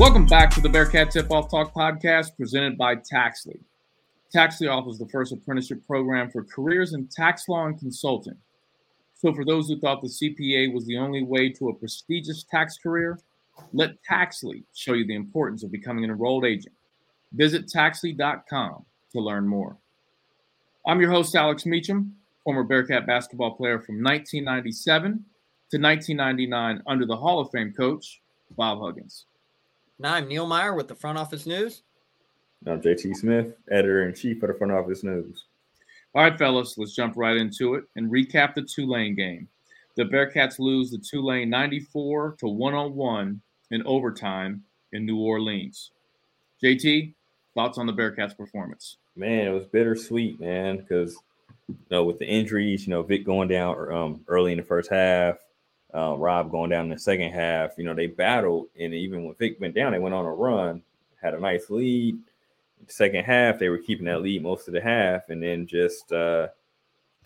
Welcome back to the Bearcat Tip Off Talk podcast presented by Taxly. Taxly offers the first apprenticeship program for careers in tax law and consulting. So, for those who thought the CPA was the only way to a prestigious tax career, let Taxly show you the importance of becoming an enrolled agent. Visit taxly.com to learn more. I'm your host, Alex Meacham, former Bearcat basketball player from 1997 to 1999 under the Hall of Fame coach, Bob Huggins. Now I'm Neil Meyer with the Front Office News. I'm JT Smith, editor in chief of the Front Office News. All right, fellas, let's jump right into it and recap the Tulane game. The Bearcats lose the Tulane 94 to 101 in overtime in New Orleans. JT, thoughts on the Bearcats' performance? Man, it was bittersweet, man, because you know with the injuries, you know Vic going down um, early in the first half, uh, Rob going down in the second half. You know they battled, and even when Vic went down, they went on a run, had a nice lead. Second half, they were keeping that lead most of the half, and then just uh,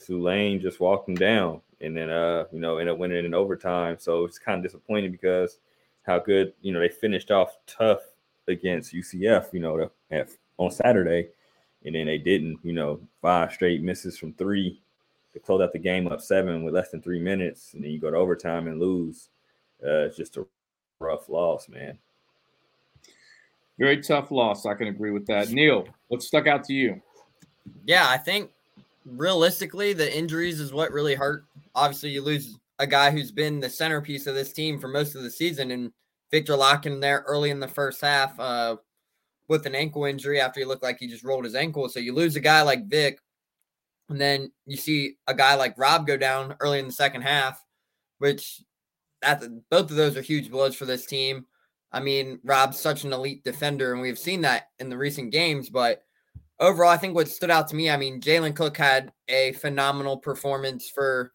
Tulane just walked them down, and then uh, you know ended up winning in overtime. So it's kind of disappointing because how good you know they finished off tough against UCF, you know, on Saturday, and then they didn't. You know, five straight misses from three to close out the game up seven with less than three minutes, and then you go to overtime and lose. Uh, it's just a rough loss, man. Very tough loss. I can agree with that. Neil, what stuck out to you? Yeah, I think realistically, the injuries is what really hurt. Obviously, you lose a guy who's been the centerpiece of this team for most of the season, and Viktor Lakhin there early in the first half uh, with an ankle injury after he looked like he just rolled his ankle. So you lose a guy like Vic, and then you see a guy like Rob go down early in the second half, which that both of those are huge blows for this team. I mean, Rob's such an elite defender, and we've seen that in the recent games. But overall, I think what stood out to me, I mean, Jalen Cook had a phenomenal performance for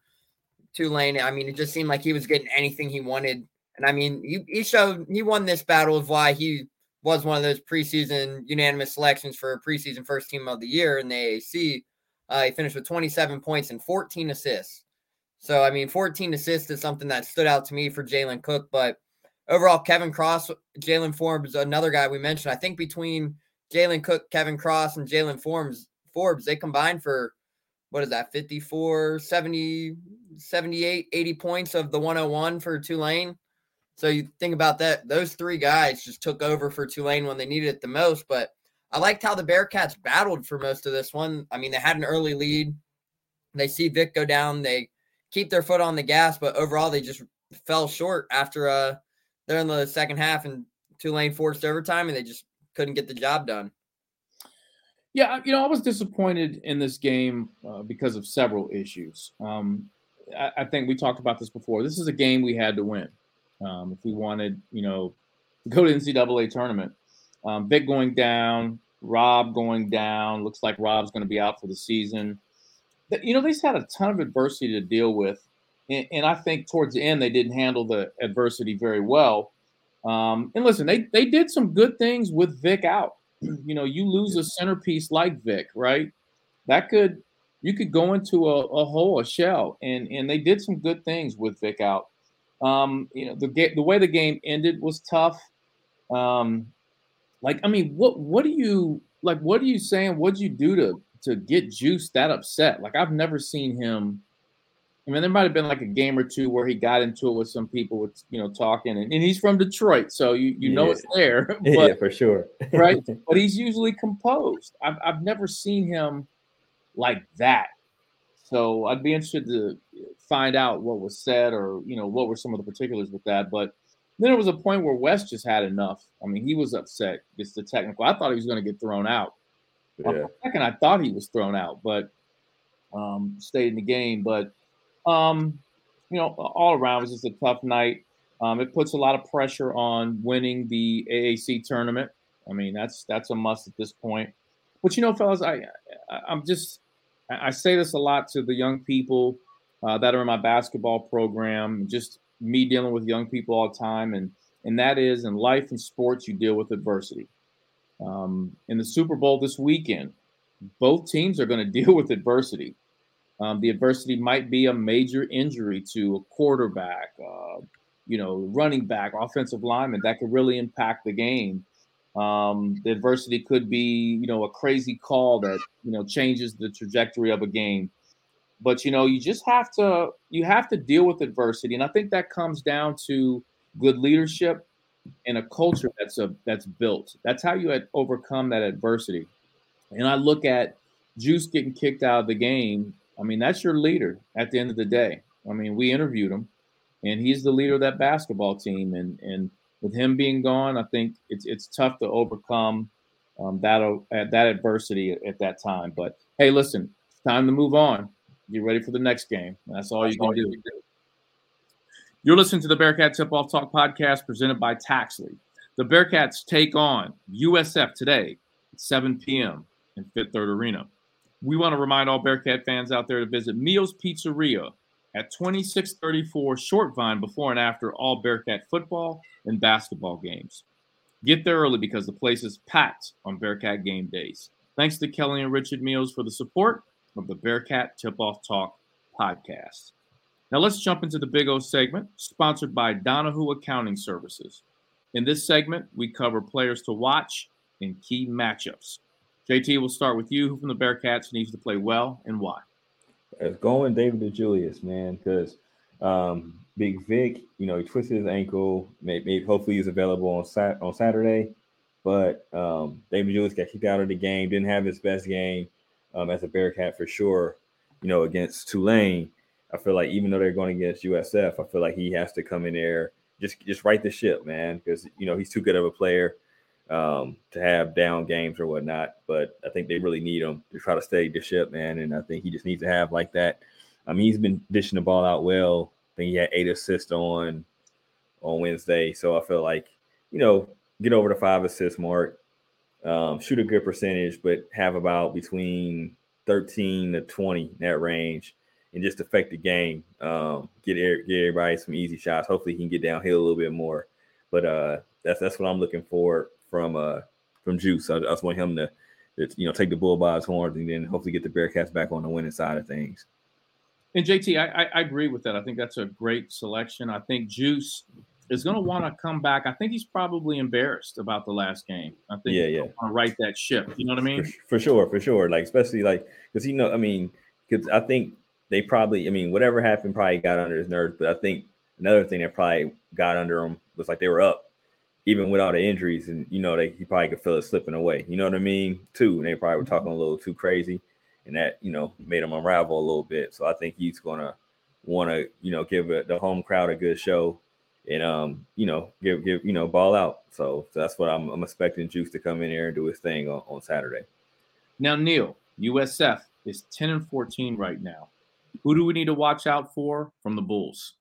Tulane. I mean, it just seemed like he was getting anything he wanted. And I mean, he, he showed he won this battle of why he was one of those preseason unanimous selections for a preseason first team of the year in the AAC. Uh, he finished with 27 points and 14 assists. So, I mean, 14 assists is something that stood out to me for Jalen Cook. But overall, Kevin Cross, Jaylen Forbes, another guy we mentioned. I think between Jalen Cook, Kevin Cross, and Jaylen Forbes, Forbes, they combined for what is that 54, 70, 78, 80 points of the 101 for Tulane. So you think about that, those three guys just took over for Tulane when they needed it the most. But I liked how the Bearcats battled for most of this one. I mean, they had an early lead. They see Vic go down. They keep their foot on the gas, but overall they just fell short after uh they're in the second half and Tulane forced overtime and they just couldn't get the job done. Yeah, you know, I was disappointed in this game uh, because of several issues. Um, I, I, think we talked about this before. This is a game we had to win um, if we wanted, you know, to go to NCAA tournament. Um, Vic going down, Rob going down. Looks like Rob's going to be out for the season. You know, they've had a ton of adversity to deal with, and, and I think towards the end they didn't handle the adversity very well. Um, and listen, they they did some good things with Vic out. You know, you lose a centerpiece like Vic, right? That could you could go into a, a hole, a shell, and and they did some good things with Vic out. Um, you know, the the way the game ended was tough. Um, like, I mean, what what do you like? What are you saying? What'd you do to to get Juice that upset? Like, I've never seen him I mean, there might have been like a game or two where he got into it with some people with you know talking, and, and he's from Detroit, so you you know it's there. but, yeah, for sure. right, but he's usually composed. I've I've never seen him like that. So I'd be interested to find out what was said, or you know what were some of the particulars with that. But then there was a point where Wes just had enough. I mean, he was upset. It's the technical. I thought he was going to get thrown out. Yeah. second, I thought he was thrown out, but um, stayed in the game. But um, you know, all around it was just a tough night. Um, it puts a lot of pressure on winning the AAC tournament. I mean, that's that's a must at this point. But you know, fellas, I, I am just I say this a lot to the young people uh, that are in my basketball program. Just me dealing with young people all the time, and and that is in life and sports, you deal with adversity. Um, in the Super Bowl this weekend, both teams are going to deal with adversity. Um, the adversity might be a major injury to a quarterback, uh, you know, running back, offensive lineman that could really impact the game. Um, the adversity could be, you know, a crazy call that you know changes the trajectory of a game. But you know, you just have to you have to deal with adversity, and I think that comes down to good leadership and a culture that's a that's built. That's how you overcome that adversity. And I look at Juice getting kicked out of the game. I mean, that's your leader at the end of the day. I mean, we interviewed him, and he's the leader of that basketball team. And and with him being gone, I think it's it's tough to overcome um, that uh, that adversity at, at that time. But hey, listen, time to move on. Get ready for the next game. That's all you can do. You're listening to the Bearcat Tip Off Talk podcast presented by Taxly. The Bearcats take on USF today at 7 p.m. in Fifth Third Arena. We want to remind all Bearcat fans out there to visit Mio's Pizzeria at 2634 Short Vine before and after all Bearcat football and basketball games. Get there early because the place is packed on Bearcat game days. Thanks to Kelly and Richard Meals for the support of the Bearcat Tip Off Talk podcast. Now let's jump into the Big O segment, sponsored by Donahue Accounting Services. In this segment, we cover players to watch and key matchups. JT, we'll start with you. Who from the Bearcats needs to play well and why? It's going David DeJulius, man, because um, Big Vic, you know, he twisted his ankle. Maybe, maybe hopefully he's available on sat on Saturday. But um, David DeJulius got kicked out of the game. Didn't have his best game um, as a Bearcat for sure. You know, against Tulane. I feel like even though they're going against USF, I feel like he has to come in there just just right the ship, man, because you know he's too good of a player um, to have down games or whatnot. But I think they really need him to try to stay the ship, man. And I think he just needs to have like that. I mean, he's been dishing the ball out well. I think he had eight assists on on Wednesday, so I feel like you know get over the five assist mark, um, shoot a good percentage, but have about between 13 to 20 that range and just affect the game. Um, get get everybody some easy shots. Hopefully, he can get downhill a little bit more. But uh, that's that's what I'm looking for from uh from Juice. I, I just want him to, to, you know take the bull by his horns and then hopefully get the Bearcats back on the winning side of things. And JT, I, I agree with that. I think that's a great selection. I think Juice is going to want to come back. I think he's probably embarrassed about the last game. I think yeah, yeah, want to right that ship. You know what I mean? For, for sure, for sure. Like especially like because you know, I mean, because I think they probably, I mean, whatever happened probably got under his nerves. But I think another thing that probably got under him was like they were up, even with all the injuries, and you know, they he probably could feel it slipping away. You know what I mean? Too, and they probably were talking a little too crazy, and that you know made him unravel a little bit. So I think he's gonna want to you know give the home crowd a good show, and um you know give give you know ball out. So, so that's what I'm, I'm expecting Juice to come in here and do his thing on, on Saturday. Now, Neil, USF is 10 and 14 right now. Who do we need to watch out for from the Bulls?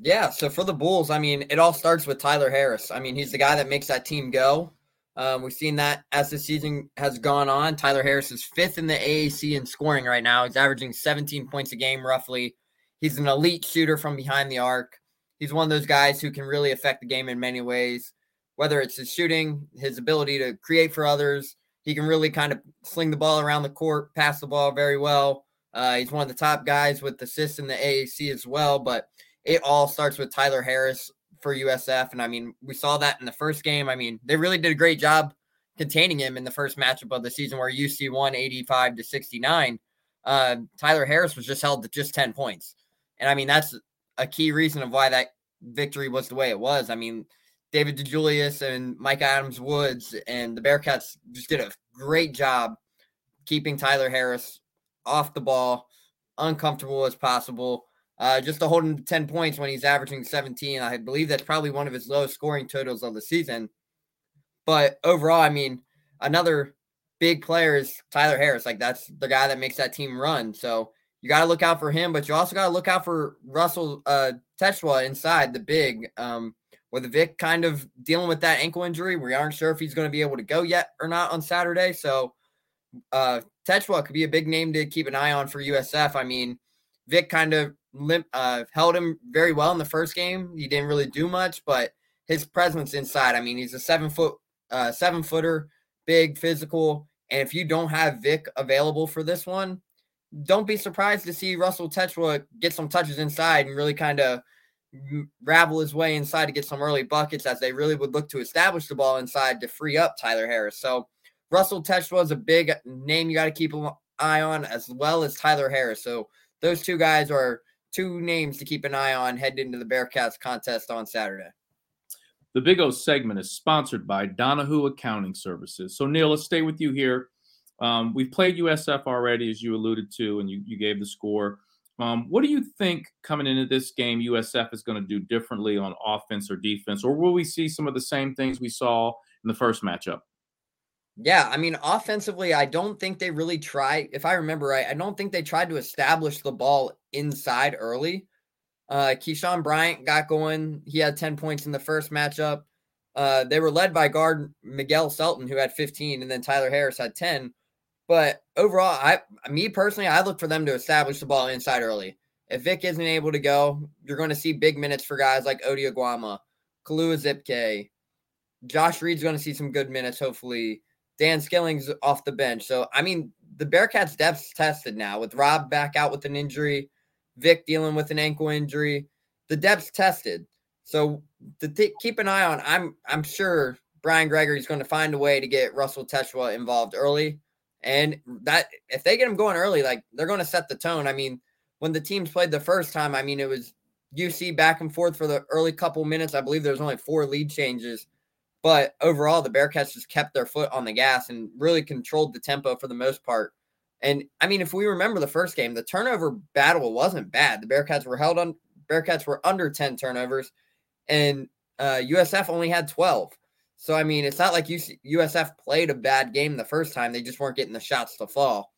Yeah, so for the Bulls, I mean, it all starts with Tyler Harris. I mean, he's the guy that makes that team go. Um, we've seen that as the season has gone on. Tyler Harris is fifth in the AAC in scoring right now. He's averaging 17 points a game roughly. He's an elite shooter from behind the arc. He's one of those guys who can really affect the game in many ways, whether it's his shooting, his ability to create for others. He can really kind of sling the ball around the court, pass the ball very well. Uh, he's one of the top guys with assists in the AAC as well. But it all starts with Tyler Harris for USF. And I mean, we saw that in the first game. I mean, they really did a great job containing him in the first matchup of the season where UC won 85 to 69. Uh, Tyler Harris was just held to just 10 points. And I mean, that's a key reason of why that victory was the way it was. I mean, David DeJulius and Mika Adams-Woods and the Bearcats just did a great job keeping Tyler Harris off the ball, uncomfortable as possible. Uh, just to hold him to 10 points when he's averaging 17. I believe that's probably one of his lowest scoring totals of the season. But overall, I mean, another big player is Tyler Harris. Like, that's the guy that makes that team run. So you got to look out for him, but you also got to look out for Russell uh, Tchewa inside the big. Um, with Vic kind of dealing with that ankle injury, we aren't sure if he's going to be able to go yet or not on Saturday. So uh, Tchewa could be a big name to keep an eye on for USF. I mean, Vic kind of limp, uh, held him very well in the first game. He didn't really do much, but his presence inside. I mean, he's a seven foot, uh, seven footer, big, physical. And if you don't have Vic available for this one, don't be surprised to see Russell Tchewa get some touches inside and really kind of ravel his way inside to get some early buckets as they really would look to establish the ball inside to free up Tyler Harris. So Russell is a big name you got to keep an eye on, as well as Tyler Harris. So those two guys are two names to keep an eye on heading into the Bearcats contest on Saturday. The Big O segment is sponsored by Donahue Accounting Services. So, Neil, let's stay with you here. Um, we've played USF already, as you alluded to, and you, you gave the score. Um, what do you think coming into this game USF is going to do differently on offense or defense, or will we see some of the same things we saw in the first matchup? Yeah, I mean, offensively, I don't think they really try. If I remember right, I don't think they tried to establish the ball inside early. Uh, Keyshawn Bryant got going. He had 10 points in the first matchup. Uh, they were led by guard Miguel Selton, who had 15, and then Tyler Harris had 10. But overall, I me personally, I look for them to establish the ball inside early. If Vic isn't able to go, you're going to see big minutes for guys like Ody Oguama, Kalu Ezikpe. Josh Reed's going to see some good minutes, hopefully. Dan Skilling's off the bench. So, I mean, the Bearcats' depth's tested now with Rob back out with an injury, Vic dealing with an ankle injury. The depth's tested. So, to th- keep an eye on, I'm I'm sure Brian Gregory's going to find a way to get Russell Tchewa involved early. And that if they get them going early, like they're going to set the tone. I mean, when the teams played the first time, I mean, it was UC back and forth for the early couple minutes. I believe there was only four lead changes. But overall, the Bearcats just kept their foot on the gas and really controlled the tempo for the most part. And I mean, if we remember the first game, the turnover battle wasn't bad. The Bearcats were held on. Bearcats were under ten turnovers, and uh, USF only had twelve. So I mean, it's not like USF played a bad game the first time; they just weren't getting the shots to fall.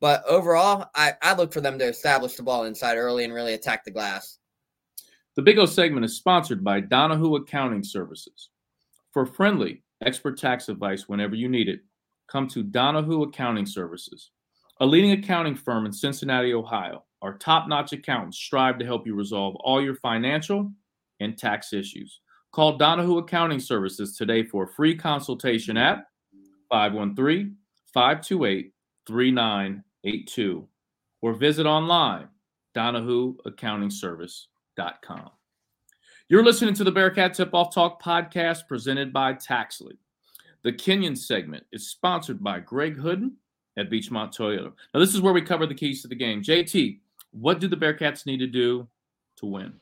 But overall, I, I look for them to establish the ball inside early and really attack the glass. The Big O segment is sponsored by Donahue Accounting Services. For friendly, expert tax advice whenever you need it, come to Donahue Accounting Services, a leading accounting firm in Cincinnati, Ohio. Our top notch accountants strive to help you resolve all your financial and tax issues. Call Donahue Accounting Services today for a free consultation at 513 528 3982 or visit online donahueaccountingservice.com. You're listening to the Bearcat Tip Off Talk podcast presented by Taxly. The Kenyon segment is sponsored by Greg Hooden at Beechmont Toyota. Now, this is where we cover the keys to the game. JT, what do the Bearcats need to do to win?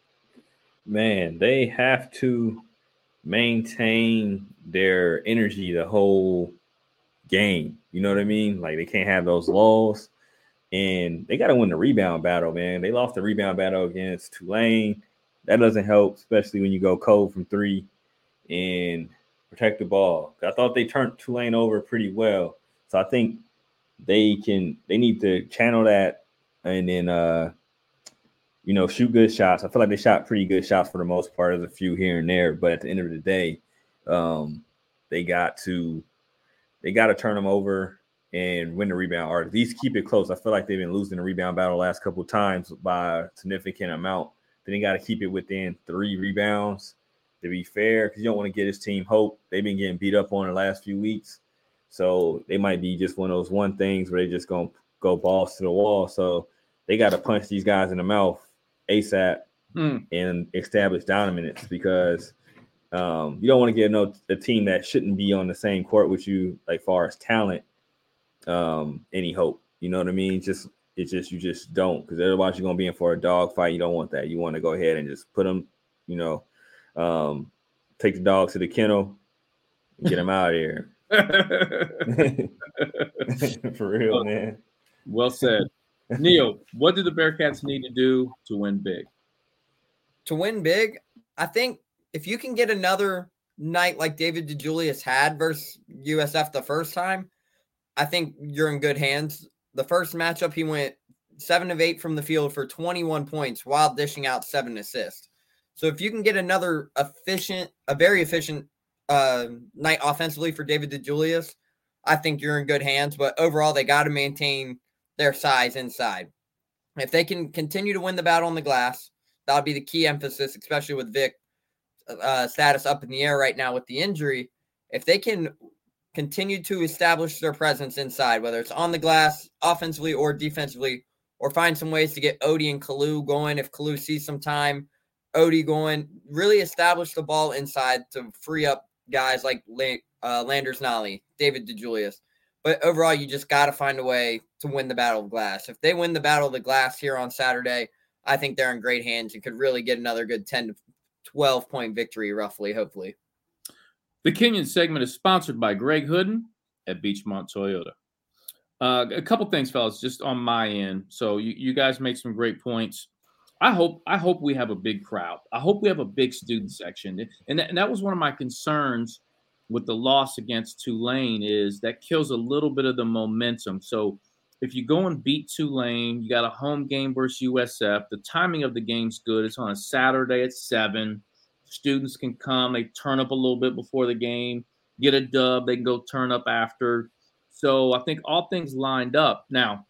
Man, they have to maintain their energy the whole game. You know what I mean? Like they can't have those lulls. And they got to win the rebound battle, man. They lost the rebound battle against Tulane that doesn't help, especially when you go cold from three and protect the ball. I thought they turned Tulane over pretty well, so I think they can. They need to channel that and then, uh, you know, shoot good shots. I feel like they shot pretty good shots for the most part. There's a few here and there, but at the end of the day, um, they got to they got to turn them over and win the rebound or at least keep it close. I feel like they've been losing the rebound battle the last couple times by a significant amount. Then he got to keep it within three rebounds to be fair, because you don't want to get his team hope. They've been getting beat up on the last few weeks. So they might be just one of those one things where they just gonna go balls to the wall. So they got to punch these guys in the mouth ASAP mm. and establish dominance because um, you don't want to get no a team that shouldn't be on the same court with you, like far as talent, um, any hope. You know what I mean? Just it's just you just don't because otherwise you're gonna be in for a dog fight. You don't want that. You want to go ahead and just put them, you know, um, take the dog to the kennel, and get them out of here. for real, man. Well said, Neil. What do the Bearcats need to do to win big? To win big, I think if you can get another night like David DeJulius had versus USF the first time, I think you're in good hands the first matchup, he went seven of eight from the field for 21 points while dishing out seven assists. So if you can get another efficient, a very efficient uh, night offensively for David DeJulius, I think you're in good hands. But overall, they got to maintain their size inside. If they can continue to win the battle on the glass, that'll be the key emphasis, especially with Vic uh, status up in the air right now with the injury. If they can continue to establish their presence inside, whether it's on the glass, offensively or defensively, or find some ways to get Ody and Kalu going if Kalu sees some time Ody going, really establish the ball inside to free up guys like uh, Landers Nolley, David DeJulius. But overall, you just got to find a way to win the Battle of Glass. If they win the Battle of the Glass here on Saturday, I think they're in great hands and could really get another good 10 to 12 point victory, roughly, hopefully. The Kenyon segment is sponsored by Greg Hooden at Beechmont Toyota. Uh, a couple things, fellas, just on my end. So you, you guys make some great points. I hope I hope we have a big crowd. I hope we have a big student section, and that, and that was one of my concerns with the loss against Tulane is that kills a little bit of the momentum. So if you go and beat Tulane, you got a home game versus USF. The timing of the game's good. It's on a Saturday at seven. Students can come. They turn up a little bit before the game, get a dub. They can go turn up after. So I think all things lined up. Now,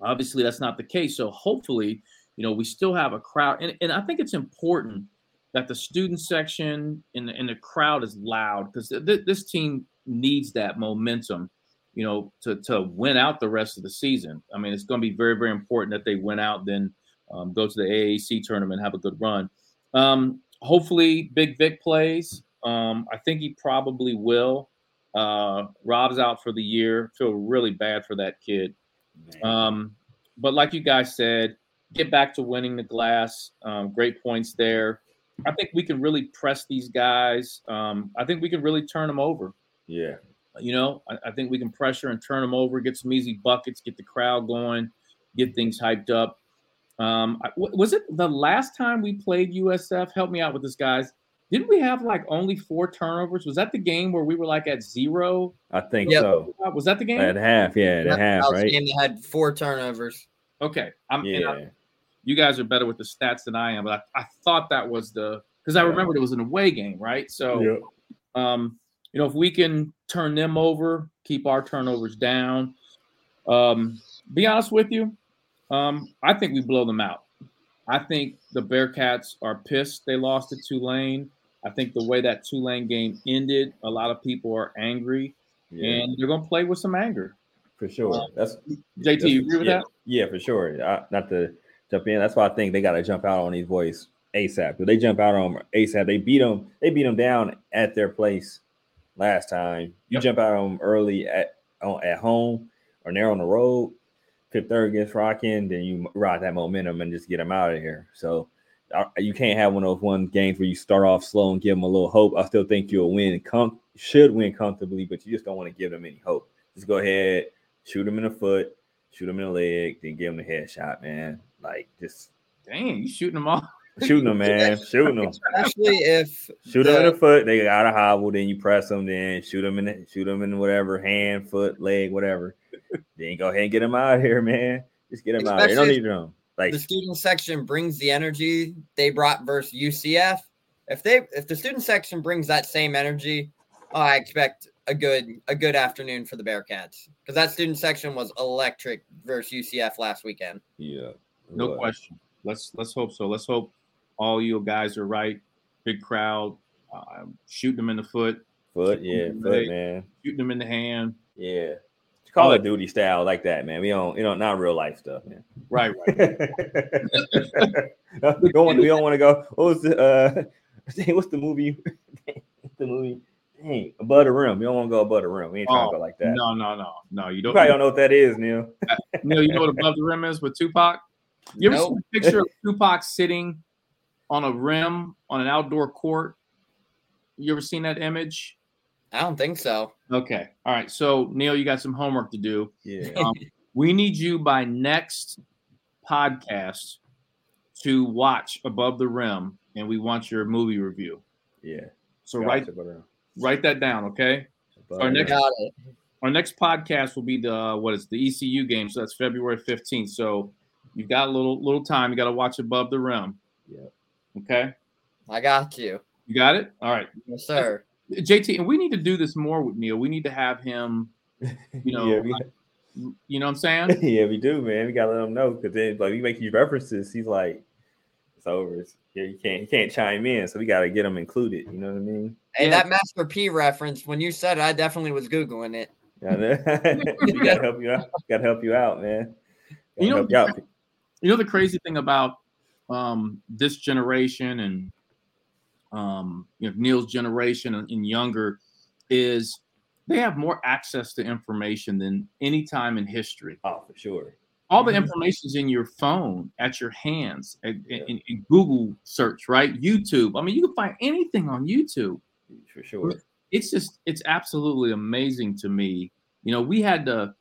obviously, that's not the case. So hopefully, you know, we still have a crowd. And, and I think it's important that the student section and the, and the crowd is loud because th- this team needs that momentum, you know, to, to win out the rest of the season. I mean, it's going to be very, very important that they win out, then um, go to the AAC tournament, have a good run. Um, hopefully, Big Vic plays. Um, I think he probably will. Uh, Rob's out for the year. Feel really bad for that kid. Um, but like you guys said, get back to winning the glass. Um, great points there. I think we can really press these guys. Um, I think we can really turn them over. Yeah. You know, I, I, think we can pressure and turn them over, get some easy buckets, get the crowd going, get things hyped up. Um, was it the last time we played USF? Help me out with this, guys. Didn't we have like only four turnovers? Was that the game where we were like at zero? I think yep. so. Was that the game? At half, yeah, at half, right? game that had four turnovers. Okay, I'm, yeah. I'm, you guys are better with the stats than I am, but I, I thought that was the because I remembered it was an away game, right? So, um, you know, if we can turn them over, keep our turnovers down. Um, be honest with you, um, I think we blow them out. I think the Bearcats are pissed they lost to Tulane. I think the way that Tulane game ended, a lot of people are angry, yeah. and they're going to play with some anger. For sure. Um, that's JT. That's, you agree with yeah, that? Yeah, for sure. I, not to jump in. That's why I think they got to jump out on these boys ASAP. If they jump out on them ASAP, they beat them. They beat them down at their place last time. You yep. jump out on them early at on, at home or they're on the road. Fifth third gets rocking, then you ride that momentum and just get them out of here. So uh, you can't have one of those one games where you start off slow and give them a little hope. I still think you'll win, com- should win comfortably, but you just don't want to give them any hope. Just go ahead, shoot them in the foot, shoot them in the leg, then give them the headshot, man. Like just dang, you shooting them all. Shooting them, man. Shooting them. Especially if shoot them in the foot, they got a hobble. Then you press them. Then shoot them in, the, shoot them in whatever hand, foot, leg, whatever. then go ahead and get them out of here, man. Just get them out. They don't need them. Like the student section brings the energy they brought versus UCF. If they if the student section brings that same energy, oh, I expect a good a good afternoon for the Bearcats because that student section was electric versus UCF last weekend. Yeah, no question. Let's let's hope so. Let's hope all you guys are right. Big crowd, uh, shooting them in the foot. Foot, yeah, foot, leg, man. Shooting them in the hand. Yeah. Call it Duty style like that, man. We don't, you know, not real life stuff, man. Right, right. we don't, we don't want to go. What was the, uh, what's the movie? the movie? Dang, above the rim. We don't want to go above the rim. We ain't trying oh, to go like that. No, no, no, no. You don't. You probably don't know what that is, Neil. Neil, you know what above the rim is with Tupac? You ever nope. seen a picture of Tupac sitting on a rim on an outdoor court. You ever seen that image? I don't think so. Okay. All right. So Neil, you got some homework to do. Yeah. Um, we need you by next podcast to watch Above the Rim, and we want your movie review. Yeah. So write write that down, okay? So our next our next podcast will be the what is the ECU game, so that's February fifteenth. So you've got a little little time. You got to watch Above the Rim. Yeah. Okay. I got you. You got it? All right. Yes, sir. JT, and we need to do this more with Neil. We need to have him, you know, yeah, we, like, you know what I'm saying? yeah, we do, man. We gotta let him know because then, like, we make these references. He's like, it's over. It's, yeah, you can't, he can't chime in, so we gotta get him included. You know what I mean? Hey, yeah. that Master P reference. When you said it, I definitely was googling it. Yeah, we gotta help you out. Gotta help you out, man. you know, you, you know the crazy thing about um, this generation and um, you know Neil's generation and, and younger is they have more access to information than any time in history. Oh, for sure. All the Mhm. information's in your phone, at your hands, and, Yeah. and- and Google search, right? YouTube. I mean, you can find anything on YouTube. For sure. It's just, it's absolutely amazing to me. You know, we had to,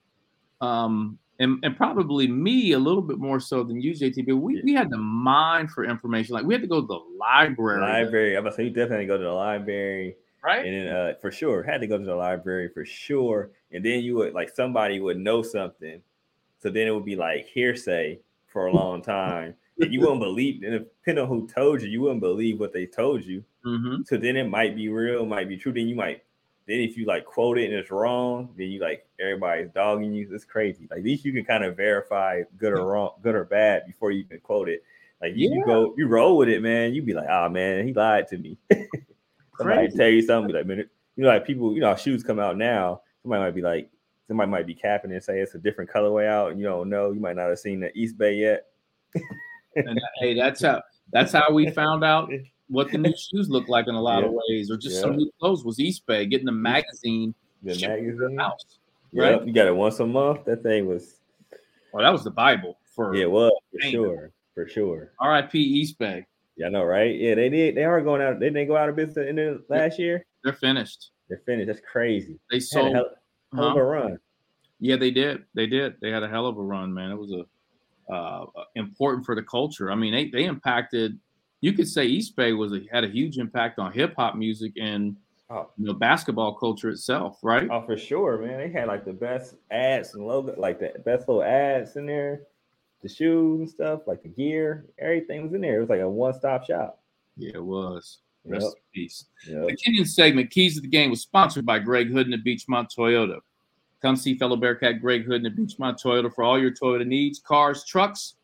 um, and, and probably me a little bit more so than you, JT, but we, we had to mine for information. Like we had to go to the library, Library. I'm gonna say you definitely go to the library. right? And then uh for sure, had to go to the library for sure. And then you would like somebody would know something. So then it would be like hearsay for a long time. And you wouldn't believe and depending on who told you, you wouldn't believe what they told you. hmm So then it might be real, might be true. Then you might then if you like quote it and it's wrong, then you like everybody's dogging you. It's crazy. Like at least you can kind of verify good or wrong, good or bad before you can quote it. Like you, you go, you roll with it, man. You be like, oh man, he lied to me. Somebody Crazy. tell you something, be like, man, you know, like people, you know, shoes come out now. Somebody might be like, somebody might be capping and say it's a different colorway out, and you don't know. You might not have seen the Eastbay yet. And hey, that's how that's how we found out what the new shoes look like in a lot of ways, or just some new clothes was Eastbay getting the magazine The magazine, house. right? You got it once a month. That thing was, Well, that was the Bible for yeah, it was for sure, for sure. R.I.P. Eastbay. Yeah, I know, right? Yeah, they did. They are going out. Didn't they go out of business in the last year? They're finished. They're finished. That's crazy. They sold. hell, hell of huh? a run. Yeah, they did. They did. They had a hell of a run, man. It was a uh, important for the culture. I mean, they they impacted. You could say Eastbay was a, had a huge impact on hip hop music and Oh, you know basketball culture itself, right? oh, for sure, man. They had like the best ads and logo, like the best little ads in there. The shoes and stuff, like the gear, everything was in there. It was like a one-stop shop. Yeah, it was. Rest Yep. in peace. Yep. The Kenyon segment, Keys of the Game, was sponsored by Greg Hood and the Beechmont Toyota. Come see fellow Bearcat Greg Hood and the Beechmont Toyota for all your Toyota needs, cars, trucks,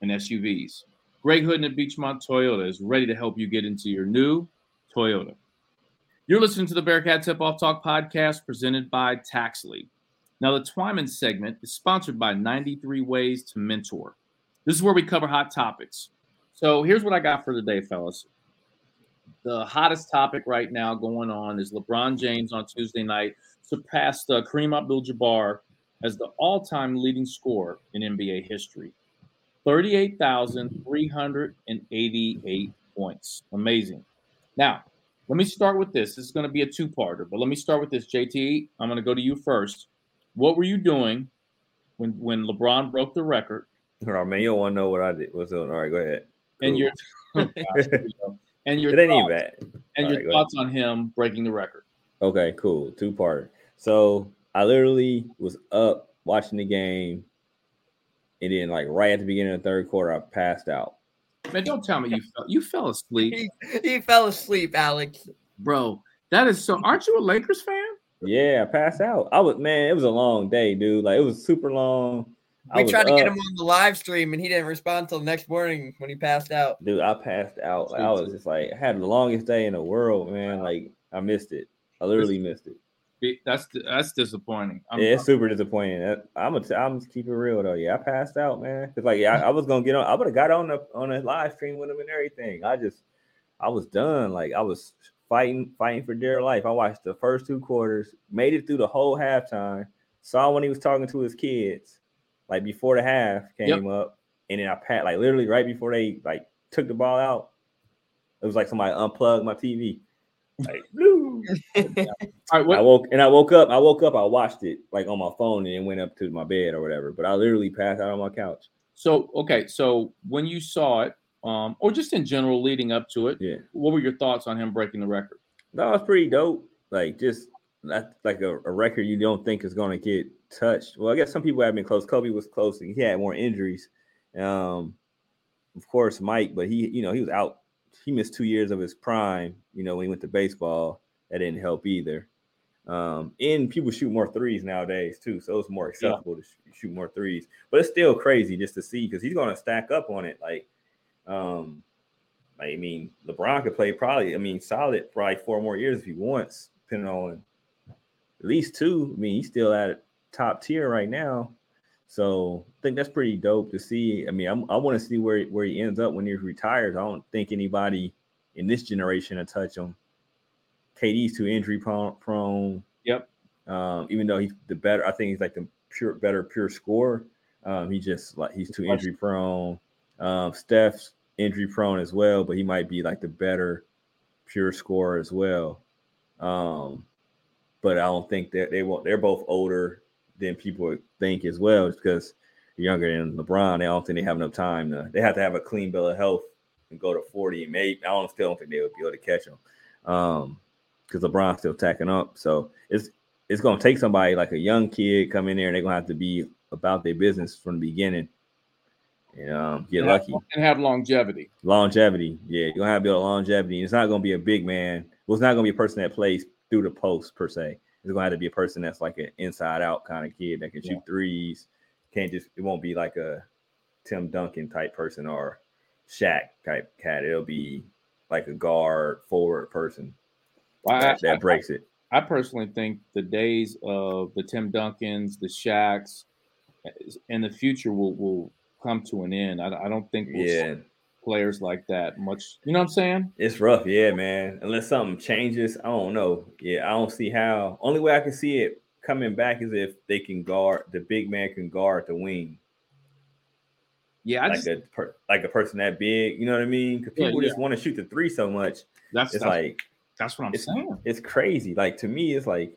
and SUVs. Greg Hood and Beechmont Toyota is ready to help you get into your new Toyota. You're listening to the Bearcat Tip Off Talk podcast presented by Taxly. Now, the Twyman segment is sponsored by 93 Ways to Mentor. This is where we cover hot topics. So here's what I got for today, fellas the hottest topic right now going on is LeBron James on Tuesday night surpassed uh, Kareem Abdul-Jabbar as the all-time leading scorer in NBA history. 38,388 points. Amazing. Now, let me start with this. This is going to be a two-parter, but let me start with this. JT, I'm going to go to you first. What were you doing when when LeBron broke the record? All right, man. You don't want to know what I did. What's on? All right, go ahead. And your gosh, here we go. and your it ain't even thoughts, and All your right, thoughts on him breaking the record. Okay, cool. Two part. So I literally was up watching the game, and then like right at the beginning of the third quarter, I passed out. Man, don't tell me you fell, you fell asleep, He, he fell asleep, Alex. bro. That is so. Aren't you a Lakers fan? Yeah, I passed out. I was man, it was a long day, dude. Like it was super long. I We was tried to get him on the live stream, and he didn't respond until the next morning when he passed out. Dude, I passed out. Like, I was too. just like, I had the longest day in the world, man. Like I missed it. I literally missed it. That's that's disappointing. I'm, yeah, it's super disappointing. I'm gonna, I'm gonna keep it real though. Yeah, I passed out, man. Cause like, yeah, I, I was gonna get on. I would have got on the on a live stream with him and everything. I just, I was done. Like, I was fighting, fighting for dear life. I watched the first two quarters, made it through the whole halftime. Saw when he was talking to his kids, like before the half came up, and then I pat like literally right before they like took the ball out. It was like somebody unplugged my TV. Like, right. I woke and I woke up. I woke up. I watched it like on my phone and then went up to my bed or whatever. But I literally passed out on my couch. so okay. So when you saw it, um, or just in general leading up to it, Yeah, what were your thoughts on him breaking the record? that was pretty dope. Like just that's like a, a record you don't think is going to get touched. Well, I guess some people have been close. Kobe was close. and He had more injuries. Um, of course, Mike, but he, you know, he was out. He missed two years of his prime. You know, when he went to baseball, that didn't help either. Um, and people shoot more threes nowadays too, so it's more acceptable to sh- shoot more threes. But it's still crazy just to see because he's going to stack up on it. Like, um, I mean, LeBron could play probably. I mean, solid probably four more years if he wants, depending on at least two. I mean, he's still at top tier right now. So I think that's pretty dope to see. I mean, I'm, i want to see where where he ends up when he retires. I don't think anybody in this generation will touch him. KD's too injury prone. Yep. Um, even though he's the better, I think he's like the pure, better pure score. Um, he just like he's too injury prone. Um, Steph's injury prone as well, but he might be like the better pure scorer as well. Um, but I don't think that they won't. They're both older than people think as well, just because younger than LeBron. They don't think they have enough time to. They have to have a clean bill of health and go to forty. And maybe I don't still don't think they would be able to catch him, um, because LeBron's still tacking up. So it's it's gonna take somebody like a young kid come in there, and they're gonna have to be about their business from the beginning. And um, get and lucky have, and have longevity. Longevity, yeah, you're gonna have to build a longevity. It's not gonna be a big man. Well, it's not gonna be a person that plays through the post per se. It's gonna have to be a person that's like an inside out kind of kid that can shoot yeah. threes. Can't just it won't be like a Tim Duncan type person or Shaq type cat. It'll be like a guard forward person well, that, I, that, breaks it. I personally think the days of the Tim Duncans, the Shaqs, in the future will will come to an end. I, I don't think we'll yeah. players like that much. You know what I'm saying? It's rough, yeah, man. Unless something changes, I don't know. Yeah, I don't see how. Only way I can see it coming back is if they can guard the big man can guard the wing. Yeah, I like just, a per, like a person that big. You know what I mean? Because people yeah, just want to shoot the three so much. That's it's that's, like that's what I'm it's, saying. It's crazy. Like to me, it's like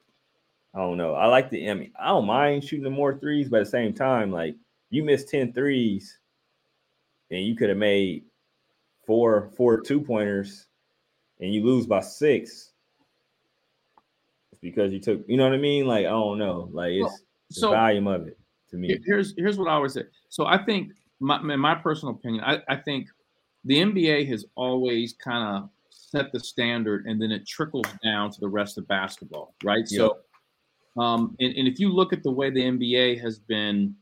I don't know. I like the. I mean, I don't mind shooting the more threes, but at the same time, like you miss 10 threes and you could have made four four two pointers and you lose by six. It's because you took, you know what I mean? Like, I don't know. Like it's well, so, the volume of it to me. Here's here's what I always say. So I think my in my personal opinion, I, I think the NBA has always kind of set the standard and then it trickles down to the rest of basketball, right? Yep. So um, and, and if you look at the way the NBA has been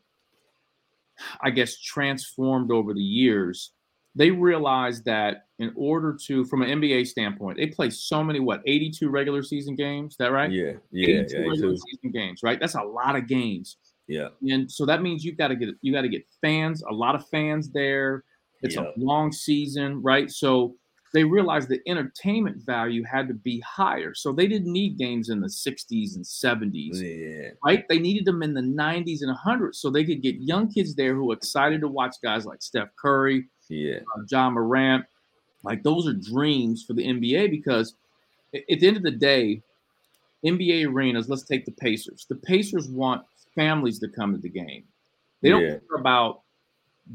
I guess, transformed over the years, they realized that in order to, from an NBA standpoint, they play so many, what, 82 regular season games? Is that right? Yeah. Yeah. 82 yeah, regular season games, right? That's a lot of games. Yeah. And so that means you've got to get, you got to get fans, a lot of fans there. It's yeah. a long season, right? So they realized the entertainment value had to be higher. So they didn't need games in the 60s and 70s, yeah. right? They needed them in the 90s and 100s so they could get young kids there who are excited to watch guys like Steph Curry, yeah, uh, Ja Morant. Like those are dreams for the NBA because at the end of the day, NBA arenas, let's take the Pacers. The Pacers want families to come to the game. They don't yeah. care about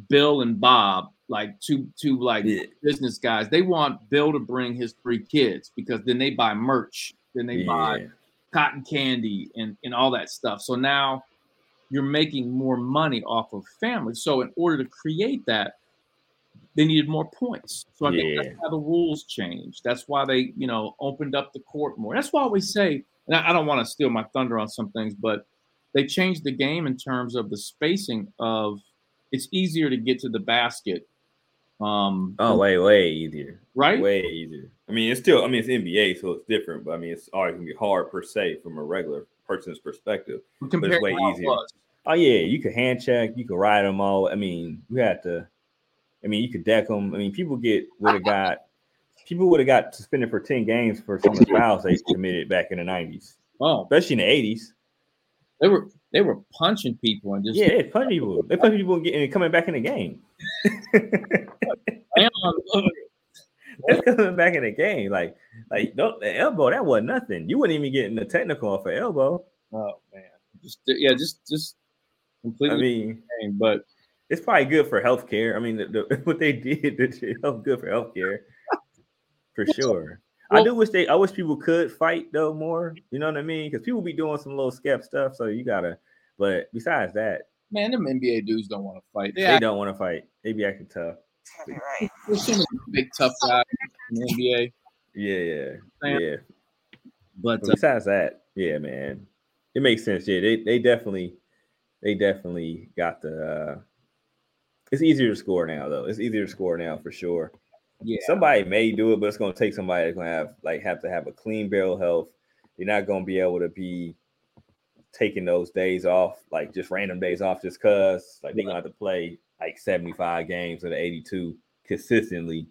Bill and Bob like two two like yeah. business guys. They want Bill to bring his three kids because then they buy merch, then they yeah. buy cotton candy and and all that stuff. So now you're making more money off of families. So in order to create that, they needed more points. So I yeah. think that's how the rules changed. That's why they, you know, opened up the court more. That's why we say, and I, I don't want to steal my thunder on some things, but they changed the game in terms of the spacing of it's easier to get to the basket um, oh, way, way easier. Right? Way easier. I mean, it's still, I mean, it's NBA, so it's different, but I mean, it's always gonna be hard per se from a regular person's perspective. but it's way easier. It oh, yeah, you could hand check, you could ride them all. I mean, you had to, I mean, you could deck them. I mean, people get would have got, people would have got suspended for 10 games for some of the fouls they committed back in the 90s. Oh, especially in the 80s. They were they were punching people and just yeah, they punching people. They punching people and, getting, and coming back in the game. That's coming back in the game. Like, like don't, the elbow, that wasn't nothing. You wouldn't even get in the technical off an elbow. Oh man. Just yeah, just just completely I mean, game, but it's probably good for healthcare. I mean, the, the, what they did, it's good for healthcare for sure. Well, I do wish they. I wish people could fight though more. You know what I mean? Because people be doing some little scap stuff. So you gotta. But besides that, man, them NBA dudes don't want to fight. They, they don't want to fight. They be acting tough. Right. There's so many big tough guys in the NBA. Yeah, yeah, man. yeah. But, but uh, besides that, yeah, man, it makes sense. Yeah, they they definitely they definitely got the. uh It's easier to score now, though. It's easier to score now for sure. Yeah. Somebody may do it, but it's gonna take somebody that's gonna have like have to have a clean barrel health. You're not gonna be able to be taking those days off, like just random days off, just cause like they're gonna have to play like 75 games of the 82 consistently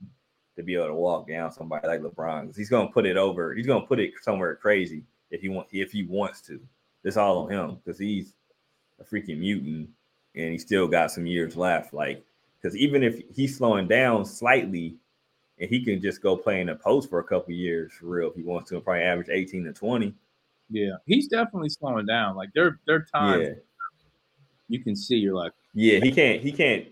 to be able to walk down somebody like LeBron. He's gonna put it over. He's gonna put it somewhere crazy if he want if he wants to. It's all on him because he's a freaking mutant and he still got some years left. Like because even if he's slowing down slightly, and he can just go play in the post for a couple years for real if he wants to, and probably average 18 to 20. Yeah, he's definitely slowing down. Like there, there are times Yeah. you can see you're like, Yeah, he can't. He can't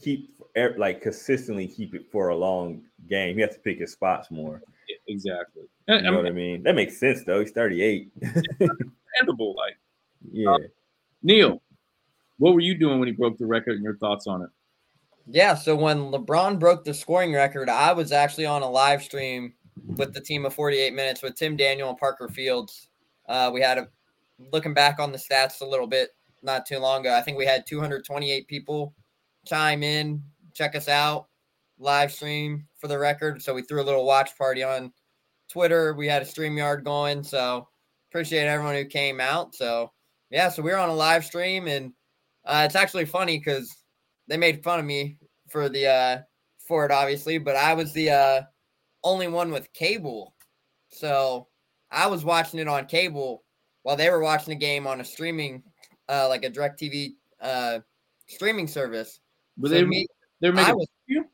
keep er, like consistently keep it for a long game. He has to pick his spots more. yeah, exactly. You And, know I what I mean? That makes sense though. He's 38. understandable. Like yeah. Neil, what were you doing when he broke the record, and your thoughts on it? Yeah, so when LeBron broke the scoring record, I was actually on a live stream with the team of 48 minutes with Tim Daniel and Parker Fields. Uh, we had a looking back on the stats a little bit not too long ago. I think we had 228 people chime in, check us out, live stream for the record. So we threw a little watch party on Twitter. We had a StreamYard going. So appreciate everyone who came out. So yeah, so we were on a live stream and uh, it's actually funny because they made fun of me for the uh for it obviously but i was the uh only one with cable so i was watching it on cable while they were watching the game on a streaming uh like a direct tv uh streaming service Were So they me- they're making was- you?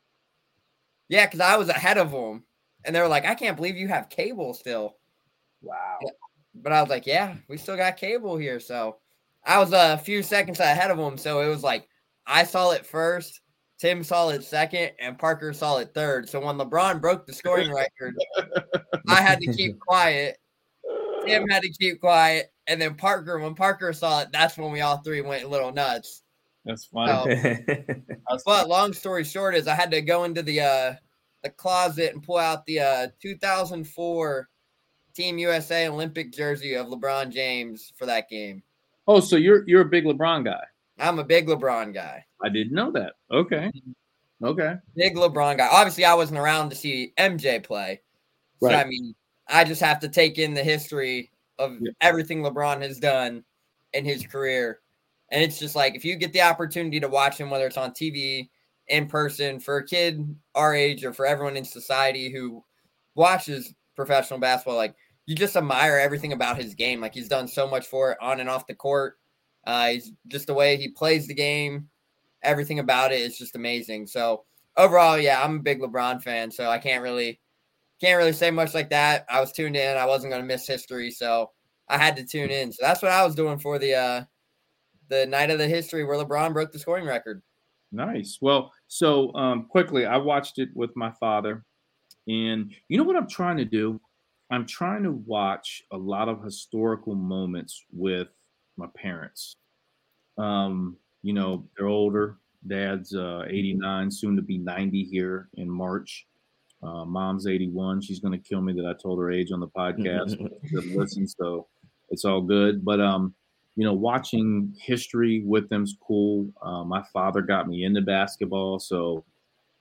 yeah because i was ahead of them and they were like i can't believe you have cable still Wow. but I was like, yeah, we still got cable here. So I was a few seconds ahead of them. So it was like I saw it first, Tim saw it second, and Parker saw it third. So when LeBron broke the scoring record, I had to keep quiet. Tim had to keep quiet. And then Parker, when Parker saw it, that's when we all three went a little nuts. That's funny. Oh. That's- But long story short is I had to go into the uh the closet and pull out the uh 2004 Team USA Olympic jersey of LeBron James for that game. oh, so you're you're a big LeBron guy. I'm a big LeBron guy. I didn't know that. Okay. Okay. Big LeBron guy. Obviously, I wasn't around to see MJ play. So, I Right. mean, I just have to take in the history of Yeah. everything LeBron has done in his career. And it's just like if you get the opportunity to watch him, whether it's on TV, in person, for a kid our age, or for everyone in society who watches professional basketball, like you just admire everything about his game. Like he's done so much for it on and off the court. Uh, he's just the way he plays the game, everything about it is just amazing. So overall, yeah, I'm a big LeBron fan, so I can't really can't really say much like that. I was tuned in. I wasn't going to miss history, so I had to tune in. So that's what I was doing for the uh the night of the history where LeBron broke the scoring record. Nice. Well, so um, quickly, I watched it with my father, and you know what I'm trying to do? I'm trying to watch a lot of historical moments with my parents. Um, you know, they're older. Dad's uh, 89, soon to be 90 here in March. Uh, mom's 81. She's going to kill me that I told her age on the podcast. Listen, so it's all good. But um, you know, watching history with them's cool. Uh, my father got me into basketball, so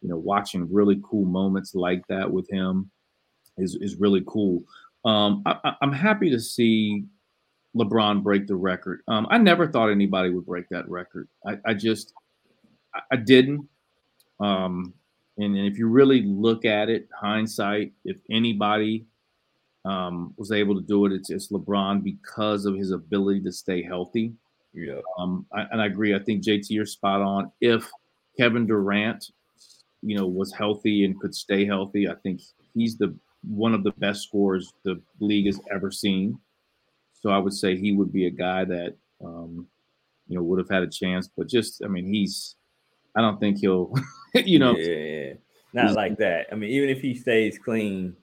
you know, watching really cool moments like that with him is is really cool. Um, I, I- I'm happy to see LeBron break the record. Um, I never thought anybody would break that record. I, I just, I, I didn't. Um, and, and if you really look at it, hindsight, if anybody um, was able to do it, it's, it's LeBron because of his ability to stay healthy. yeah. Um, I, and I agree. I think JT, you're spot on. If Kevin Durant, you know, was healthy and could stay healthy, I think he's the one of the best scorers the league has ever seen. So I would say he would be a guy that, um, you know, would have had a chance. But just, I mean, he's. I don't think he'll, you know, yeah. Not like that. I mean, even if he stays clean,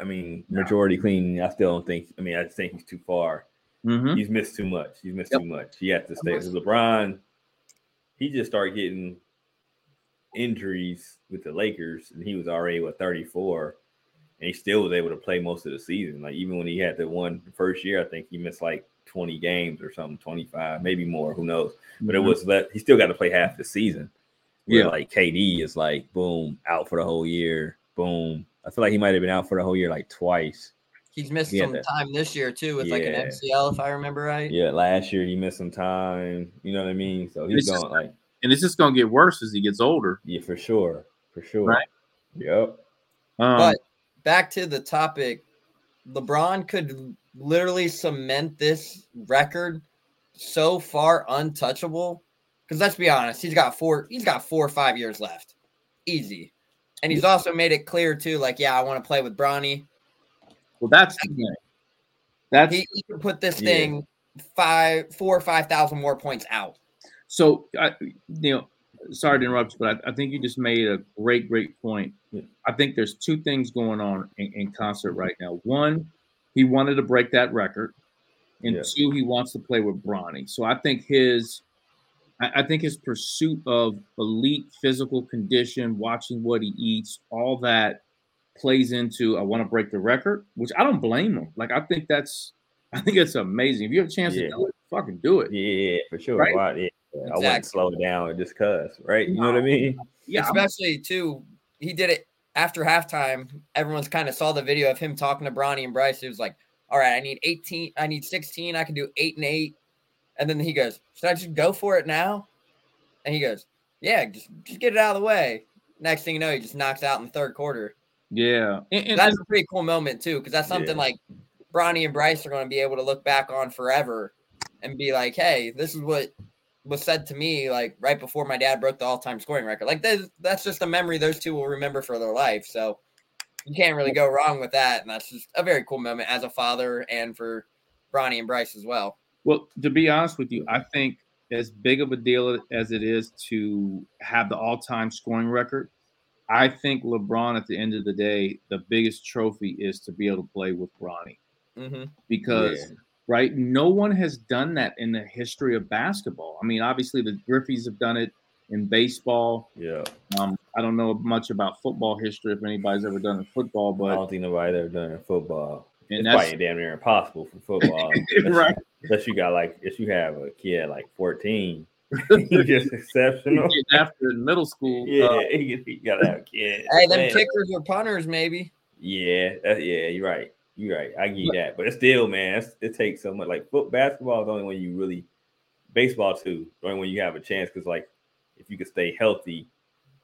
I mean, majority clean, I still don't think. I mean, I just think he's too far. mhm. He's missed too much. He's missed Yep. too much. He has to stay. Because LeBron, he just started getting injuries with the Lakers, and he was already what 34, and he still was able to play most of the season. Like even when he had the one first year, I think he missed like 20 games or something, 25, maybe more. Who knows? But it Mhm. was let. He still got to play half the season. Where Yeah. like KD is like boom out for the whole year. Boom. I feel like he might have been out for the whole year like twice. He's missed Yeah, some that- time this year too with like an MCL, if I remember right. Yeah, last year he missed some time. You know what I mean? So he's It's just- going like, and it's just gonna get worse as he gets older. yeah, for sure, for sure. Right. Yep. Um, But back to the topic, LeBron could literally cement this record so far untouchable. Because let's be honest, he's got four. He's got four or five years left, easy. And he's also made it clear too, like, yeah, I want to play with Bronny. well, that's the thing. That's He, he can put this Yeah. thing five, four or five thousand more points out. So, I, you know, sorry to interrupt but I, I think you just made a great, great point. Yeah. I think there's two things going on in, in concert right now. One, he wanted to break that record, and Yeah. two, he wants to play with Bronny. So I think his, I, I think his pursuit of elite physical condition, watching what he eats, all that plays into I want to break the record, which I don't blame him. Like I think that's, I think it's amazing. If you have a chance Yeah. to do it, fucking do it. Yeah, for sure. Right? Why- yeah, I wouldn't slow it down just cause, right? You know what I mean? Yeah, Especially too, he did it after halftime. Everyone's kind of saw the video of him talking to Bronny and Bryce. He was like, all right, I need 18, I need 16, I can do eight and eight. And then he goes, Should I just go for it now? And he goes, Yeah, just, just get it out of the way. Next thing you know, he just knocks out in the third quarter. yeah. And, and- That's a pretty cool moment too, because that's something Yeah. like Bronny and Bryce are going to be able to look back on forever and be like, "Hey, this is what was said to me like right before my dad broke the all-time scoring record." Like that's that's just a memory those two will remember for their life. So you can't really go wrong with that, and that's just a very cool moment as a father and for Bronny and Bryce as well. Well, to be honest with you, I think as big of a deal as it is to have the all-time scoring record, I think LeBron at the end of the day, the biggest trophy is to be able to play with Bronny hmm because Yeah. right, no one has done that in the history of basketball. I mean, obviously the Griffeys have done it in baseball. Yeah. Um, I don't know much about football history if anybody's ever done it in football, but I don't think nobody ever done it in football. and it's that's probably damn near impossible for football. right. Unless you got like if you have a kid like 14. You're just exceptional. After middle school, Yeah, uh, you, you gotta have kids. Hey, them Man. kickers or punters, maybe. Yeah, that, yeah, you're right. You're right. I get that, but it's still, man, it's, it takes so much. Like foot basketball is the only one you really, baseball too, the only one you have a chance because like if you could stay healthy,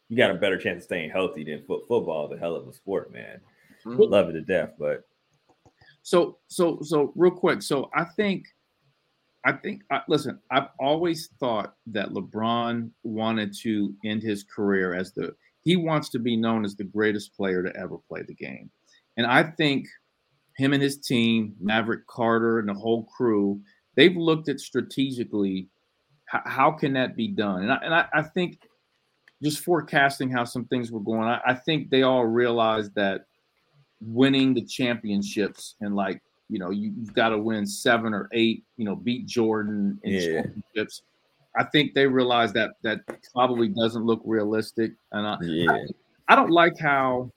you got a better chance of staying healthy than foot football. Is a hell of a sport, man. Mhm. Love it to death, but So, so, so, real quick. So, I think, I think, I, listen, I've always thought that LeBron wanted to end his career as the, he wants to be known as the greatest player to ever play the game. And I think him and his team, Maverick Carter and the whole crew, they've looked at strategically how, how can that be done. And I, and I, I think just forecasting how some things were going, I, I think they all realized that winning the championships and like you know you, you've got to win seven or eight you know beat jordan in Yeah. championships. I think they realize that that probably doesn't look realistic and I, yeah, I don't like how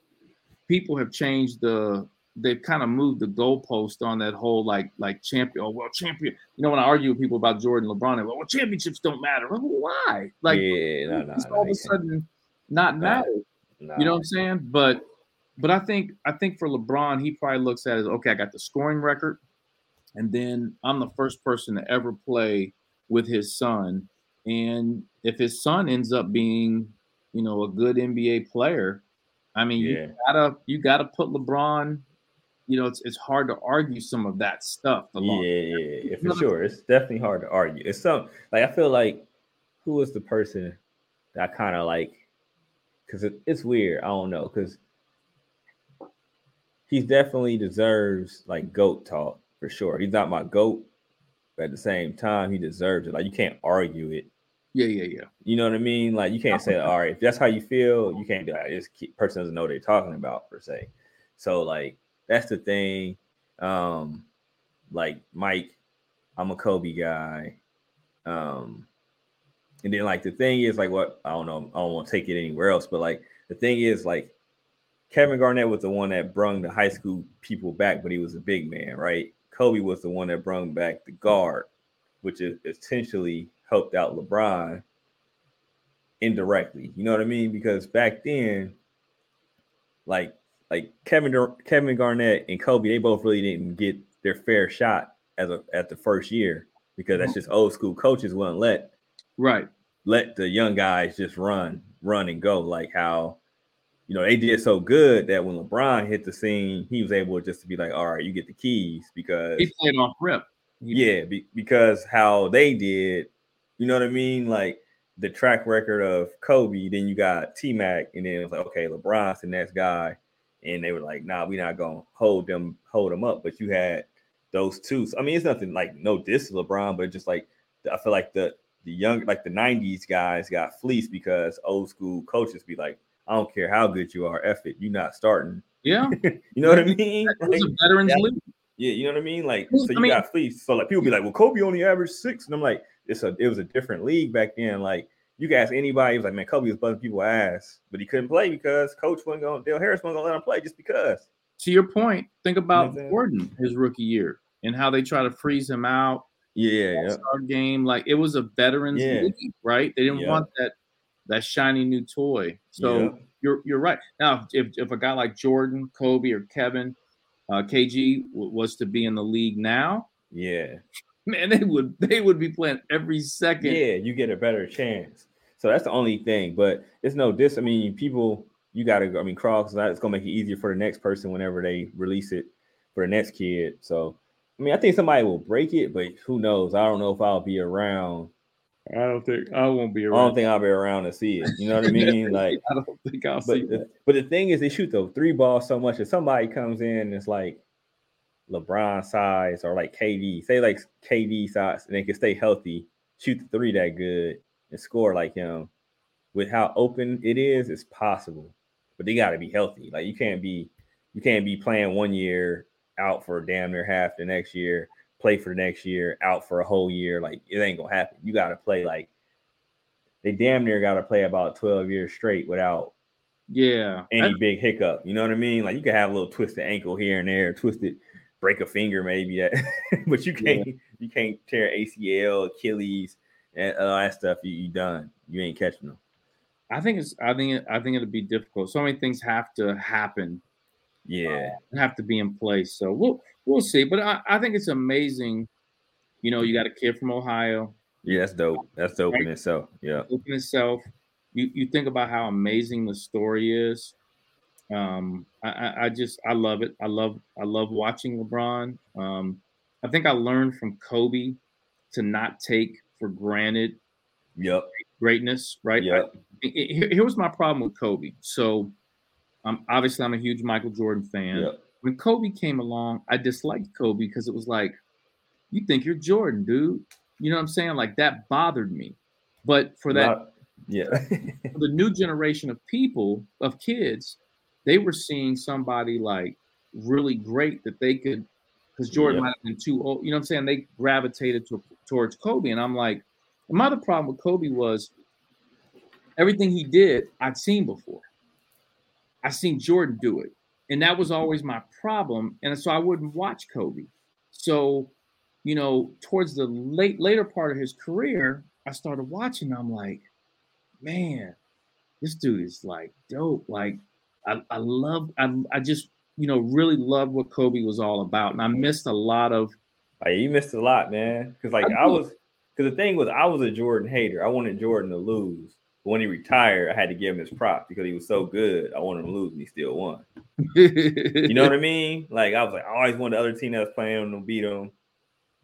people have changed the they've kind of moved the goalpost on that whole like like champion oh well champion you know when i argue with people about jordan lebron go, well championships don't matter. Well, why? Like yeah, no, no, it's no, all of a sudden not matter. You know what I'm saying? But but I think I think for LeBron, he probably looks at it as okay, I got the scoring record, and then I'm the first person to ever play with his son. And if his son ends up being, you know, a good NBA player, I mean, Yeah. you gotta you gotta put LeBron. You know, it's it's hard to argue some of that stuff. Yeah, yeah, yeah, for know what I'm sure. It's definitely hard to argue. It's some like I feel like who was the person that kind of like because it, it's weird. I don't know because he definitely deserves like goat talk for sure. He's not my goat, but at the same time, he deserves it. Like you can't argue it. Yeah, yeah, yeah. You know what I mean? Like you can't say, all right, if that's how you feel, you can't do that. This person doesn't know what they're talking about per se. So like that's the thing. Um, like Mike, I'm a Kobe guy. Um, and then like the thing is like what I don't know, I don't want to take it anywhere else, but like the thing is like Kevin Garnett was the one that brung the high school people back, but he was a big man, right? Kobe was the one that brung back the guard, which is essentially helped out LeBron indirectly. You know what I mean? Because back then, like like Kevin Kevin Garnett and Kobe, they both really didn't get their fair shot as a at the first year because that's just old school coaches wouldn't let Right. let the young guys just run, run and go. Like how, you know, they did so good that when LeBron hit the scene, he was able just to be like, all right, you get the keys because He played off rip. Yeah, be, because how they did, you know what I mean? Like the track record of Kobe, then you got T Mac, and then it was like, okay, LeBron's the next guy, and they were like, nah, we're not gonna hold them, hold them up. But you had those two. So, I mean, it's nothing like no diss to LeBron, but just like I feel like the the young, like the '90s guys got fleeced because old school coaches be like, I don't care how good you are, F it, you're not starting. Yeah. You know what I mean? Like, a veterans Yeah. league. yeah, you know what I mean. Like, so I you mean- got fleeced. So like, people be like, "Well, Kobe only averaged six. and I'm like, "It's a, it was a different league back then." Like, you can ask anybody, it was like, "Man, Kobe was buzzing people ass, but he couldn't play because coach wasn't going. Del Harris wasn't gonna let him play just because." To your point, think about I'm saying? Gordon his rookie year and how they try to freeze him out. Yeah, yeah, game, like it was a veterans Yeah. league, right? They didn't Yeah. want that that shiny new toy. So Yeah. you're you're right. Now, if if a guy like Jordan, Kobe, or Kevin, uh, KG w- was to be in the league now, yeah, man, they would they would be playing every second. yeah. You get a better chance. So that's the only thing. But it's no this. I mean, people, you got to. I mean, Crocs. It's gonna make it easier for the next person whenever they release it for the next kid. So. I mean, I think somebody will break it, but who knows? I don't know if I'll be around I don't think I won't be I around. don't think I'll be around to see it. You know what I mean? Like, I don't think I'll see but that. the, but the thing is, they shoot the three balls so much. If somebody comes in and it's like LeBron size or like KD, say like KD size, and they can stay healthy, shoot the three that good, and score like him. With how open it is, it's possible, but they got to be healthy. Like you can't be, you can't be playing one year out for damn near half the next year, play for the next year, out for a whole year. Like it ain't gonna happen. You got to play like they damn near got to play about 12 years straight without Yeah, any big hiccup. You know what I mean? Like you can have a little twisted ankle here and there, twisted, break a finger maybe that, but you can't you can't tear ACL, Achilles, and all that stuff. You, you done. You ain't catching them. I think it's. I think. It, I think it'll be difficult. So many things have to happen, Yeah, have to be in place. So we'll we'll see. But I, I think it's amazing. You know, you got a kid from Ohio, yeah, that's dope. That's dope in itself. Yeah, open itself. You you think about how amazing the story is. Um, I, I, just I love it. I love I love watching LeBron. Um, I think I learned from Kobe to not take for granted yep, greatness. Right. yep, I- I- here, here was my problem with Kobe. So, um, obviously I'm a huge Michael Jordan fan. When Kobe came along, I disliked Kobe because it was like, you think you're Jordan, dude. You know what I'm saying? Like that bothered me. But for that Not- yeah, for the new generation of people of kids they were seeing somebody like really great that they could because jordan Yeah. might have been too old you know what i'm saying they gravitated to, towards kobe and i'm like my other problem with kobe was everything he did i'd seen before i seen jordan do it and that was always my problem and so i wouldn't watch kobe so you know towards the late later part of his career i started watching i'm like man, this dude is like dope. Like I, I love, I, I just, you know, really loved what Kobe was all about. And I missed a lot of, Like you missed a lot, man. Because like I I was, because the thing was, I was a Jordan hater. I wanted Jordan to lose. But when he retired, I had to give him his props because he was so good. I wanted him to lose, and he still won. You know what I mean? Like I was like, I always wanted the other team that was playing him to beat him.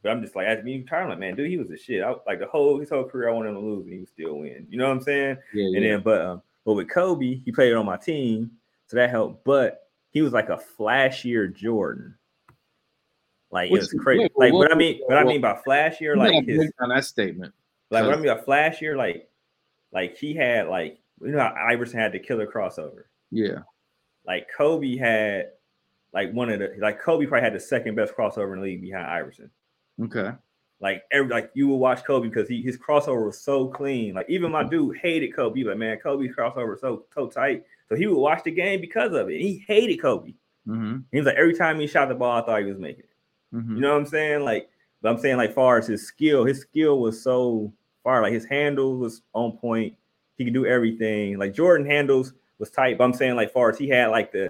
But I'm just like, after being retired, like, man, dude, he was a shit. I, like the whole his whole career, I wanted him to lose, and he would still win. You know what I'm saying? yeah, And yeah. then, but um, but with Kobe, he played on my team, so that helped. But he was like a flashier Jordan. Like What it was crazy. Like what I mean, what I mean by flashier, like his, down that statement. like what I mean by flashier, like like he had like you know how Iverson had the killer crossover. Yeah, Like Kobe had like one of the like Kobe probably had the second best crossover in the league behind Iverson. okay. Like every like you will watch Kobe because he his crossover was so clean. Like even my dude hated Kobe. He was like, man, Kobe's crossover was so so tight. So he would watch the game because of it. He hated Kobe. Mm-hmm. He was like, every time he shot the ball, I thought he was making it. Mm-hmm. You know what I'm saying? Like, but I'm saying like far as his skill, his skill was so far. Like his handle was on point. He could do everything. Like Jordan handles was tight. But I'm saying like far as he had like the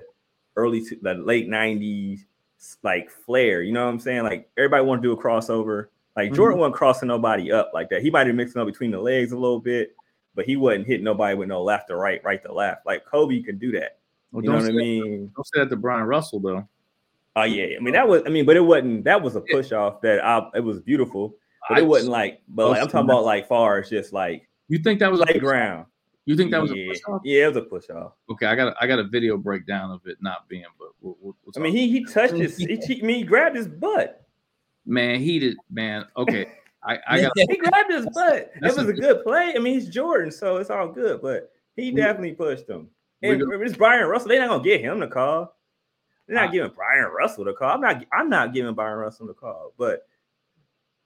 early to the late '90s like flair. You know what I'm saying? Like everybody want to do a crossover. Like Mm-hmm. Jordan wasn't crossing nobody up like that. He might have mixing up between the legs a little bit, but he wasn't hitting nobody with no left to right, right to left. Like Kobe could do that. Well, You know don't what I mean? Don't say that to Bryon Russell though. Oh yeah, I mean that was. I mean, but it wasn't. That was a push off. That I. It was beautiful, I- it wasn't like. But like, I'm talking about like far as just like You think that was a ground. You think that was yeah. a push off? Yeah, it was a push off. Okay, I got a, I got a video breakdown of it not being, but we'll, we'll, we'll I mean, he he touched his. He, he, I mean, he grabbed his butt. man, he did, man. Okay, I, I got He grabbed his butt. It was a- good play. I mean, he's Jordan, so it's all good. But he We- definitely pushed him. And it's Bryon Russell. They're not gonna get him the call. They're not Uh, giving Bryon Russell the call. I'm not. I'm not giving Bryon Russell the call. But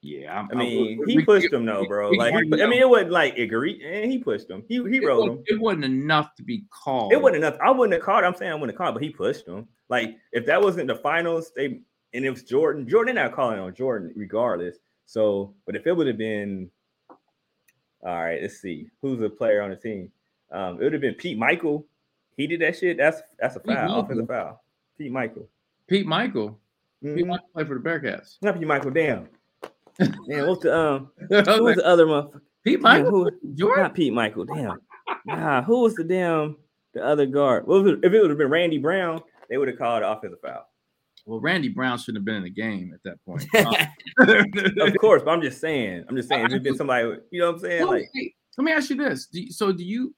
yeah. I'm, I mean, we- he pushed him though, bro. Like, he, I mean, it wasn't like agree, and he pushed him. He he rode him. it wasn't enough to be called. It wasn't enough. I wouldn't have called. I'm saying I wouldn't have called, but he pushed him. Like if that wasn't the finals, they and it was Jordan. Jordan, not calling on Jordan regardless. So, but if it would have been, all right, let's see who's the player on the team. Um, it would have been Pete Michael. He did that shit. That's that's a Pete foul. Offensive foul. Pete Michael. Pete Michael. Pete Mhm. Michael played for the Bearcats. Not Pete Michael. Damn. Damn. What's the um? Who was the other motherfucker? Damn, Michael. who- Jordan. Not Pete Michael. Damn. Nah, who was the damn the other guard? It? If it would have been Randy Brown, they would have called it offensive foul. Well, Randy Brown shouldn't have been in the game at that point. Uh, Of course, but I'm just saying. I'm just saying. If it'd been somebody, you know what I'm saying? Well, Like, hey, let me ask you this: do you, so do you?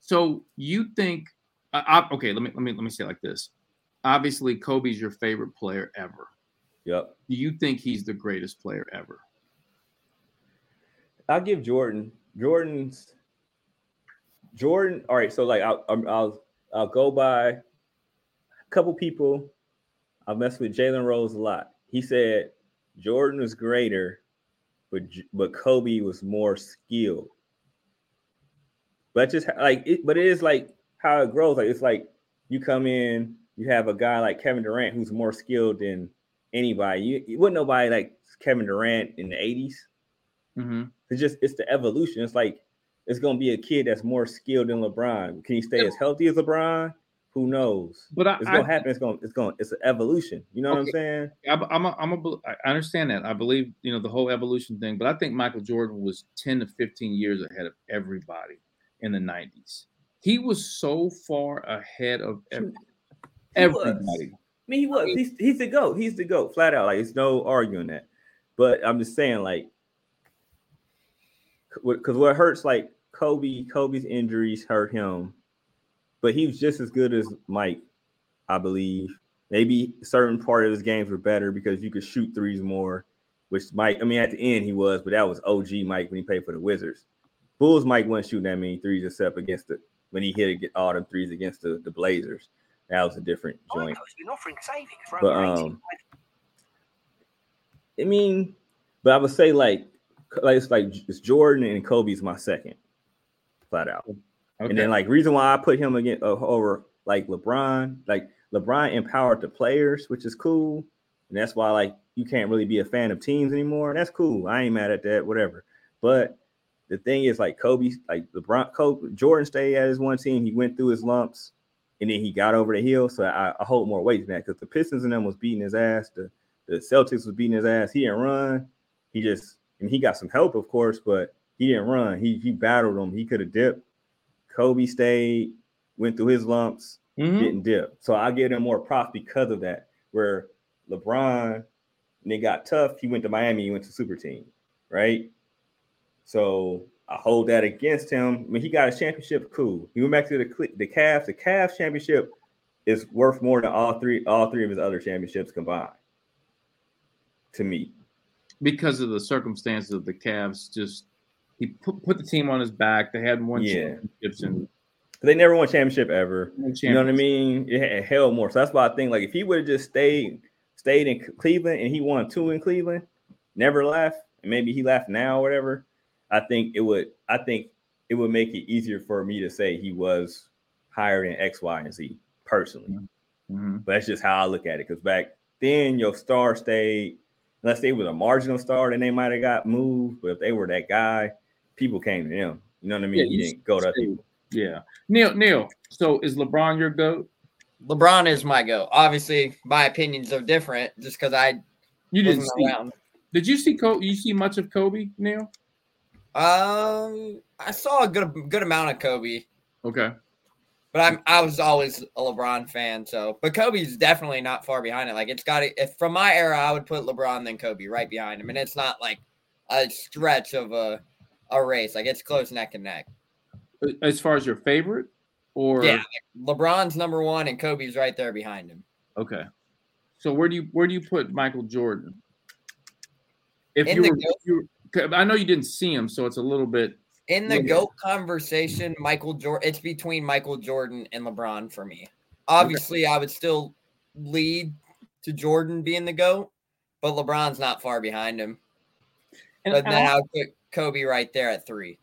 So you think? Uh, I- okay, let me let me let me say it like this. Obviously, Kobe's your favorite player ever. Yep. Do you think he's the greatest player ever? I'll give Jordan. Jordan's Jordan. All right. So like, I'll I'll I'll, go by a couple people. I mess with Jalen Rose a lot. He said Jordan was greater, but but Kobe was more skilled. But just like it, but it is like how it grows. Like it's like you come in, you have a guy like Kevin Durant who's more skilled than anybody. You, you wouldn't nobody like Kevin Durant in the 80s. Mm-hmm. It's just it's the evolution. It's like it's gonna be a kid that's more skilled than LeBron. Can he stay as healthy as LeBron? Who knows? But I, It's gonna happen. It's gonna it's gonna it's an evolution. You know what I'm saying? I, I'm a, I'm a, I understand that. I believe you know the whole evolution thing, but I think Michael Jordan was 10 to 15 years ahead of everybody in the 90s. He was so far ahead of ev- He was. everybody. I mean, he was. He's he's the goat. He's the goat, flat out. Like, it's no arguing that. But I'm just saying, like, because what hurts, like Kobe, Kobe's injuries hurt him, but he was just as good as Mike, I believe. Maybe certain part of his games were better because you could shoot threes more, which Mike. I mean, at the end he was, but that was OG Mike when he played for the Wizards. Bulls Mike wasn't shooting that many threes except against the when he hit all them threes against the, the Blazers. That was a different joint. Geico's offering savings But, um, I mean, but I would say like, like it's like it's Jordan and Kobe's my second, flat out. Okay. And then like reason why I put him again uh, over like LeBron, like LeBron empowered the players, which is cool, and that's why like you can't really be a fan of teams anymore. That's cool. I ain't mad at that. Whatever. But the thing is like Kobe, like LeBron, Kobe, Jordan stayed at his one team. He went through his lumps, and then he got over the hill. So I, I hold more weight than that because the Pistons and them was beating his ass. The the Celtics was beating his ass. He didn't run. He just and he got some help, of course, but he didn't run. He he battled them. He could have dipped. Kobe stayed, went through his lumps, Mhm. didn't dip. So I give him more props because of that. Where LeBron, and it got tough, he went to Miami, he went to super team, right? So I hold that against him. I mean, he got a championship, cool. He went back to the the Cavs. The Cavs championship is worth more than all three all three of his other championships combined. To me, because of the circumstances of the Cavs, just he put, put the team on his back. They hadn't won Yeah. championships and they never won championship ever. You know what I mean? It, it held more. So that's why I think like if he would have just stayed stayed in Cleveland and he won two in Cleveland, never left, and maybe he left now or whatever, I think it would I think it would make it easier for me to say he was higher than X, Y, and Z personally. Mhm. But that's just how I look at it. Because back then your star stayed, unless they was a marginal star, then they might have got moved. But if they were that guy, people came to them. You know what I mean? Yeah, he you didn't go to other people. Yeah, Neil. Neil. So is LeBron your goat? LeBron is my goat. Obviously, my opinions are different just because I You didn't wasn't see. around. Did you see Kobe? You see much of Kobe, Neil? Um, I saw a good good amount of Kobe, Okay. but I'm I was always a LeBron fan. So, but Kobe's definitely not far behind it. Like it's got to. If from my era, I would put LeBron then Kobe right behind him, and it's not like a stretch of a a race. Like it's close neck and neck. As far as your favorite, or Yeah, like LeBron's number one, and Kobe's right there behind him. Okay. So where do you where do you put Michael Jordan? If you were, if you were- I know you didn't see him, so it's a little bit. In the Yeah. GOAT conversation, Michael Jordan, it's between Michael Jordan and LeBron for me. Obviously, I would still lead to Jordan being the GOAT, but LeBron's not far behind him. And, But and then I, I would put Kobe right there at three.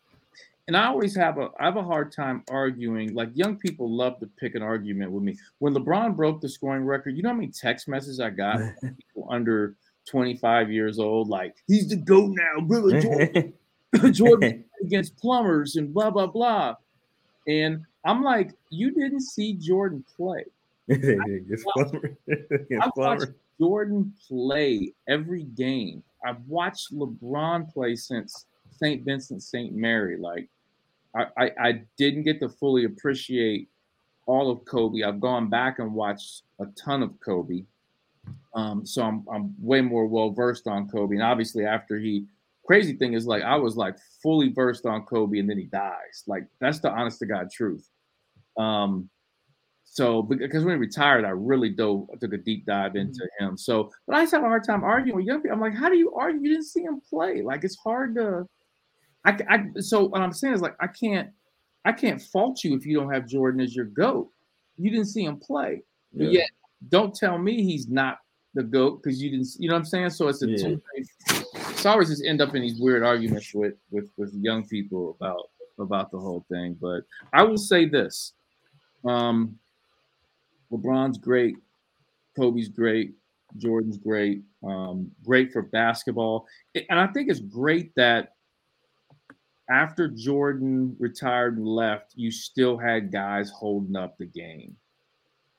and I always have a I have a hard time arguing. Like young people love to pick an argument with me. When LeBron broke the scoring record, you know how many text messages I got from people under 25 years old, like he's the GOAT now, brother Jordan. Jordan against plumbers and blah blah blah. And I'm like, you didn't see Jordan play. Against Plummer. Against I've watched. Jordan play every game. I've watched LeBron play since St. Vincent St. Mary. Like, I, I, I didn't get to fully appreciate all of Kobe. I've gone back and watched a ton of Kobe. Um, so I'm, I'm way more well versed on Kobe. And obviously, after he, crazy thing is like, I was like fully versed on Kobe and then he dies. Like, that's the honest to God truth. Um, so because when he retired, I really dove took a deep dive into him. So, but I just have a hard time arguing with young people. I'm like, how do you argue? You didn't see him play. Like it's hard to. I, I so what I'm saying is like I can't I can't fault you if you don't have Jordan as your goat. You didn't see him play, but Yeah. yet don't tell me he's not the goat because you didn't. You know what I'm saying? So it's a Yeah. two. So I always just end up in these weird arguments with with with young people about about the whole thing. But I will say this. Um, LeBron's great, Kobe's great, Jordan's great, um, great for basketball, and I think it's great that after Jordan retired and left, you still had guys holding up the game,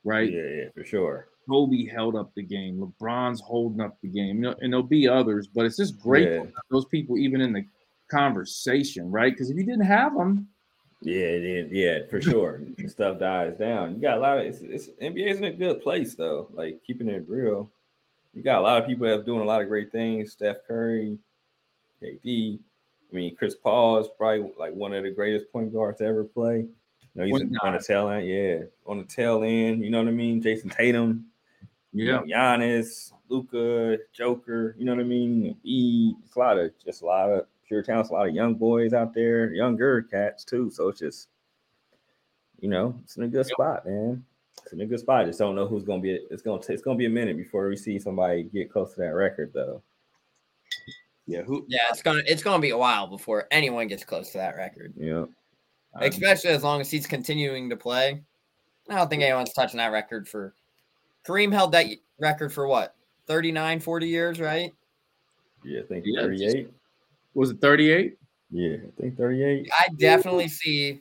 right? Yeah, yeah, for sure. Kobe held up the game, LeBron's holding up the game, you know, and there'll be others, but it's just great Yeah. those people even in the conversation, right? Because if you didn't have them, Yeah, is. Yeah, for sure. Stuff dies down. You got a lot of it's, it's NBA's in a good place though. Like keeping it real. You got a lot of people that's doing a lot of great things. Steph Curry, KD. I mean, Chris Paul is probably like one of the greatest point guards to ever play. You know, he's on the tail end. Yeah, on the tail end. You know what I mean? Jayson Tatum. You know, Giannis, Luka, Joker. You know what I mean? E. It's a lot of just a lot of pure talents, a lot of young boys out there, younger cats too. So it's just, you know, it's in a good spot, man. It's in a good spot. I Just don't know who's gonna be. It's gonna t- it's gonna be a minute before we see somebody get close to that record, though. yeah, who? Yeah, it's gonna it's gonna be a while before anyone gets close to that record. Yeah, Especially as long as he's continuing to play. I don't think anyone's touching that record for Kareem held that record for what? 39, 40 years, right? yeah, I think Yeah, 38. was it 38? Yeah, I think 38. I definitely see.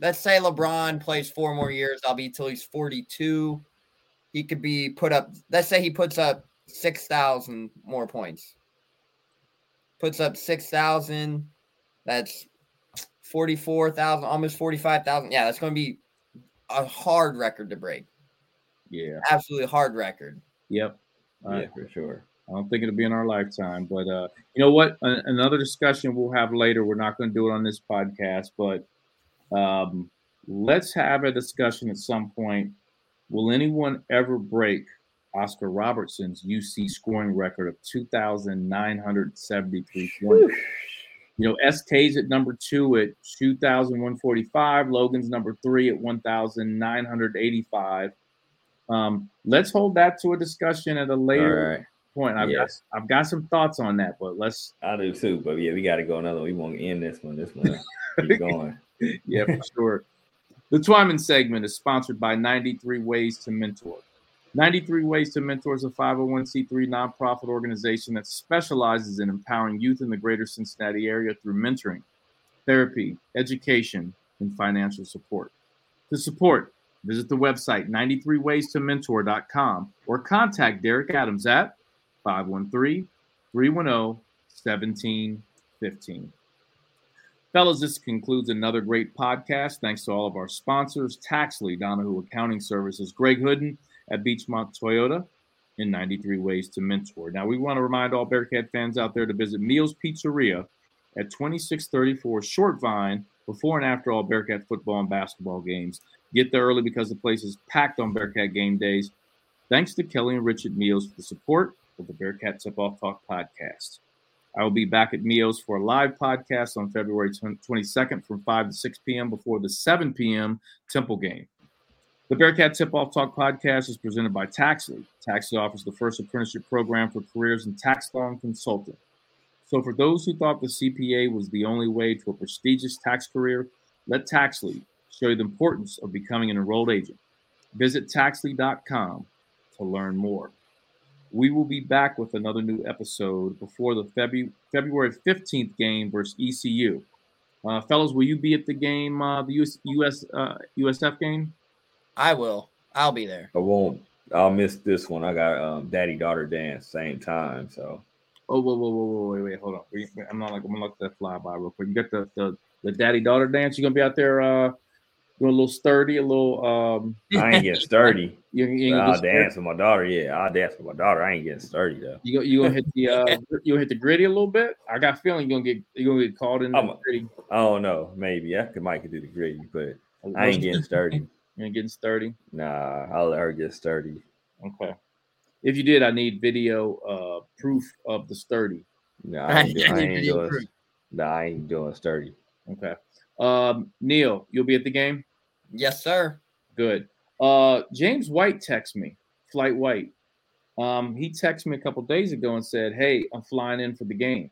Let's say LeBron plays four more years. I'll be till he's 42. He could be put up. Let's say he puts up 6,000 more points. Puts up 6,000. That's 44,000, almost 45,000. Yeah, that's going to be a hard record to break. Yeah. Absolutely hard record. Yep. Yeah, for sure. I don't think it'll be in our lifetime, but uh, you know what? A- another discussion we'll have later. We're not going to do it on this podcast, but um, let's have a discussion at some point. Will anyone ever break Oscar Robertson's UC scoring record of 2,973 points? You know, SK's at number two at 2,145. Logan's number three at 1,985. Um, let's hold that to a discussion at a later right. point. I've Yes. got I've got some thoughts on that, but let's I do too, but yeah, we got to go another. We won't end this one. This one keep going. yeah, for sure. The Twyman segment is sponsored by 93 Ways to Mentor. 93 Ways to Mentor is a 501c3 nonprofit organization that specializes in empowering youth in the greater Cincinnati area through mentoring, therapy, education, and financial support. To support Visit the website 93waystomentor.com or contact Derek Adams at 513 310 1715. Fellas, this concludes another great podcast. Thanks to all of our sponsors Taxly, Donahue Accounting Services, Greg Hooden at Beechmont Toyota, in 93 Ways to Mentor. Now, we want to remind all Bearcat fans out there to visit Meals Pizzeria at 2634 Short Vine before and after all Bearcat football and basketball games. Get there early because the place is packed on Bearcat game days. Thanks to Kelly and Richard Meals for the support of the Bearcat Tip Off Talk podcast. I will be back at Meals for a live podcast on February 22nd from 5 to 6 p.m. before the 7 p.m. Temple game. The Bearcat Tip Off Talk podcast is presented by Taxly. Taxly offers the first apprenticeship program for careers in tax law and consulting. So, for those who thought the CPA was the only way to a prestigious tax career, let Taxly show you the importance of becoming an enrolled agent. Visit taxly.com to learn more. We will be back with another new episode before the Febu- February 15th game versus ECU. Uh, fellows, will you be at the game, uh, the US, US uh, USF game? I will. I'll be there. I won't. I'll miss this one. I got um, daddy daughter dance same time. So. Oh whoa whoa whoa whoa wait wait hold on. Wait, I'm not like I'm gonna look that fly by real quick. You got the the, the daddy daughter dance. You gonna be out there uh doing a little sturdy, a little um. I ain't getting sturdy. you, you I'll dance with my daughter. Yeah, I'll dance with my daughter. I ain't getting sturdy though. You go, you gonna hit the uh you gonna hit the gritty a little bit. I got a feeling you're gonna get you're gonna get called in I'm the gritty. I don't know. Maybe I could Mike could do the gritty, but I ain't getting sturdy. You ain't getting sturdy. Nah, I'll let her get sturdy. Okay. If you did, I need video uh proof of the sturdy. Nah, I ain't, do- I ain't doing. proof. Nah, I ain't doing sturdy. Okay. Um, Neil, you'll be at the game. Yes, sir. Good. Uh, James White texted me, Flight White. Um, he texted me a couple days ago and said, "Hey, I'm flying in for the game,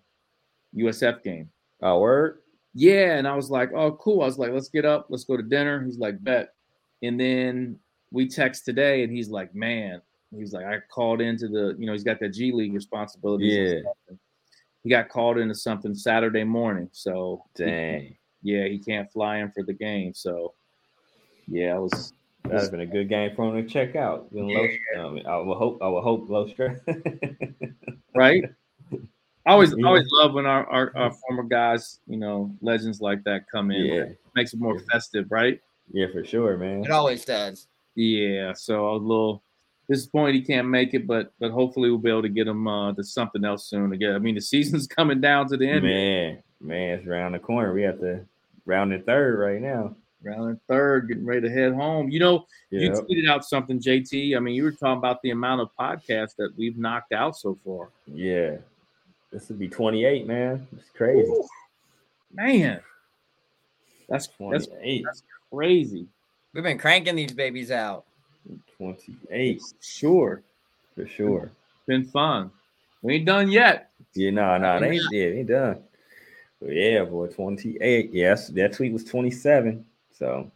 USF game." Oh, word. Yeah, and I was like, "Oh, cool." I was like, "Let's get up, let's go to dinner." He's like, "Bet." And then we text today, and he's like, "Man," he's like, "I called into the, you know, he's got that G League responsibilities." and Yeah. He got called into something Saturday morning, so he- Dang, yeah, he can't fly in for the game. So, yeah, I was that's been a good game for him to check out. Been low, um, I will hope. I will hope low stress. right? I always Yeah. always love when our, our, our former guys, you know, legends like that come in. yeah, Makes it more festive, right? yeah, for sure, man. It always does. Yeah. So I was a little disappointed he can't make it, but but hopefully we'll be able to get him uh, to something else soon. Again, I mean the season's coming down to the end. Man, man, it's around the corner. We have to round the third right now. Round and third, getting ready to head home. You know, you tweeted out something, JT. I mean, you were talking about the amount of podcasts that we've knocked out so far. yeah. This would be 28, man. It's crazy. Ooh, man, that's that's 28, crazy. We've been cranking these babies out. 28 Sure. for sure. Been fun. We ain't done yet. Yeah, no, no, they ain't, yeah, they ain't done. But yeah, boy, 28. Yes, that tweet was 27. So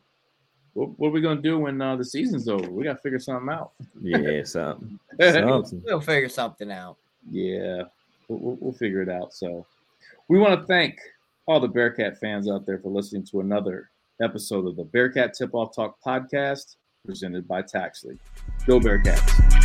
What, what are we gonna do when uh, the season's over? We gotta figure something out. yeah, something. something. We'll figure something out. yeah, we'll, we'll, we'll figure it out. So, we want to thank all the Bearcat fans out there for listening to another episode of the Bearcat Tip Off Talk podcast presented by Taxly. Go Bearcats!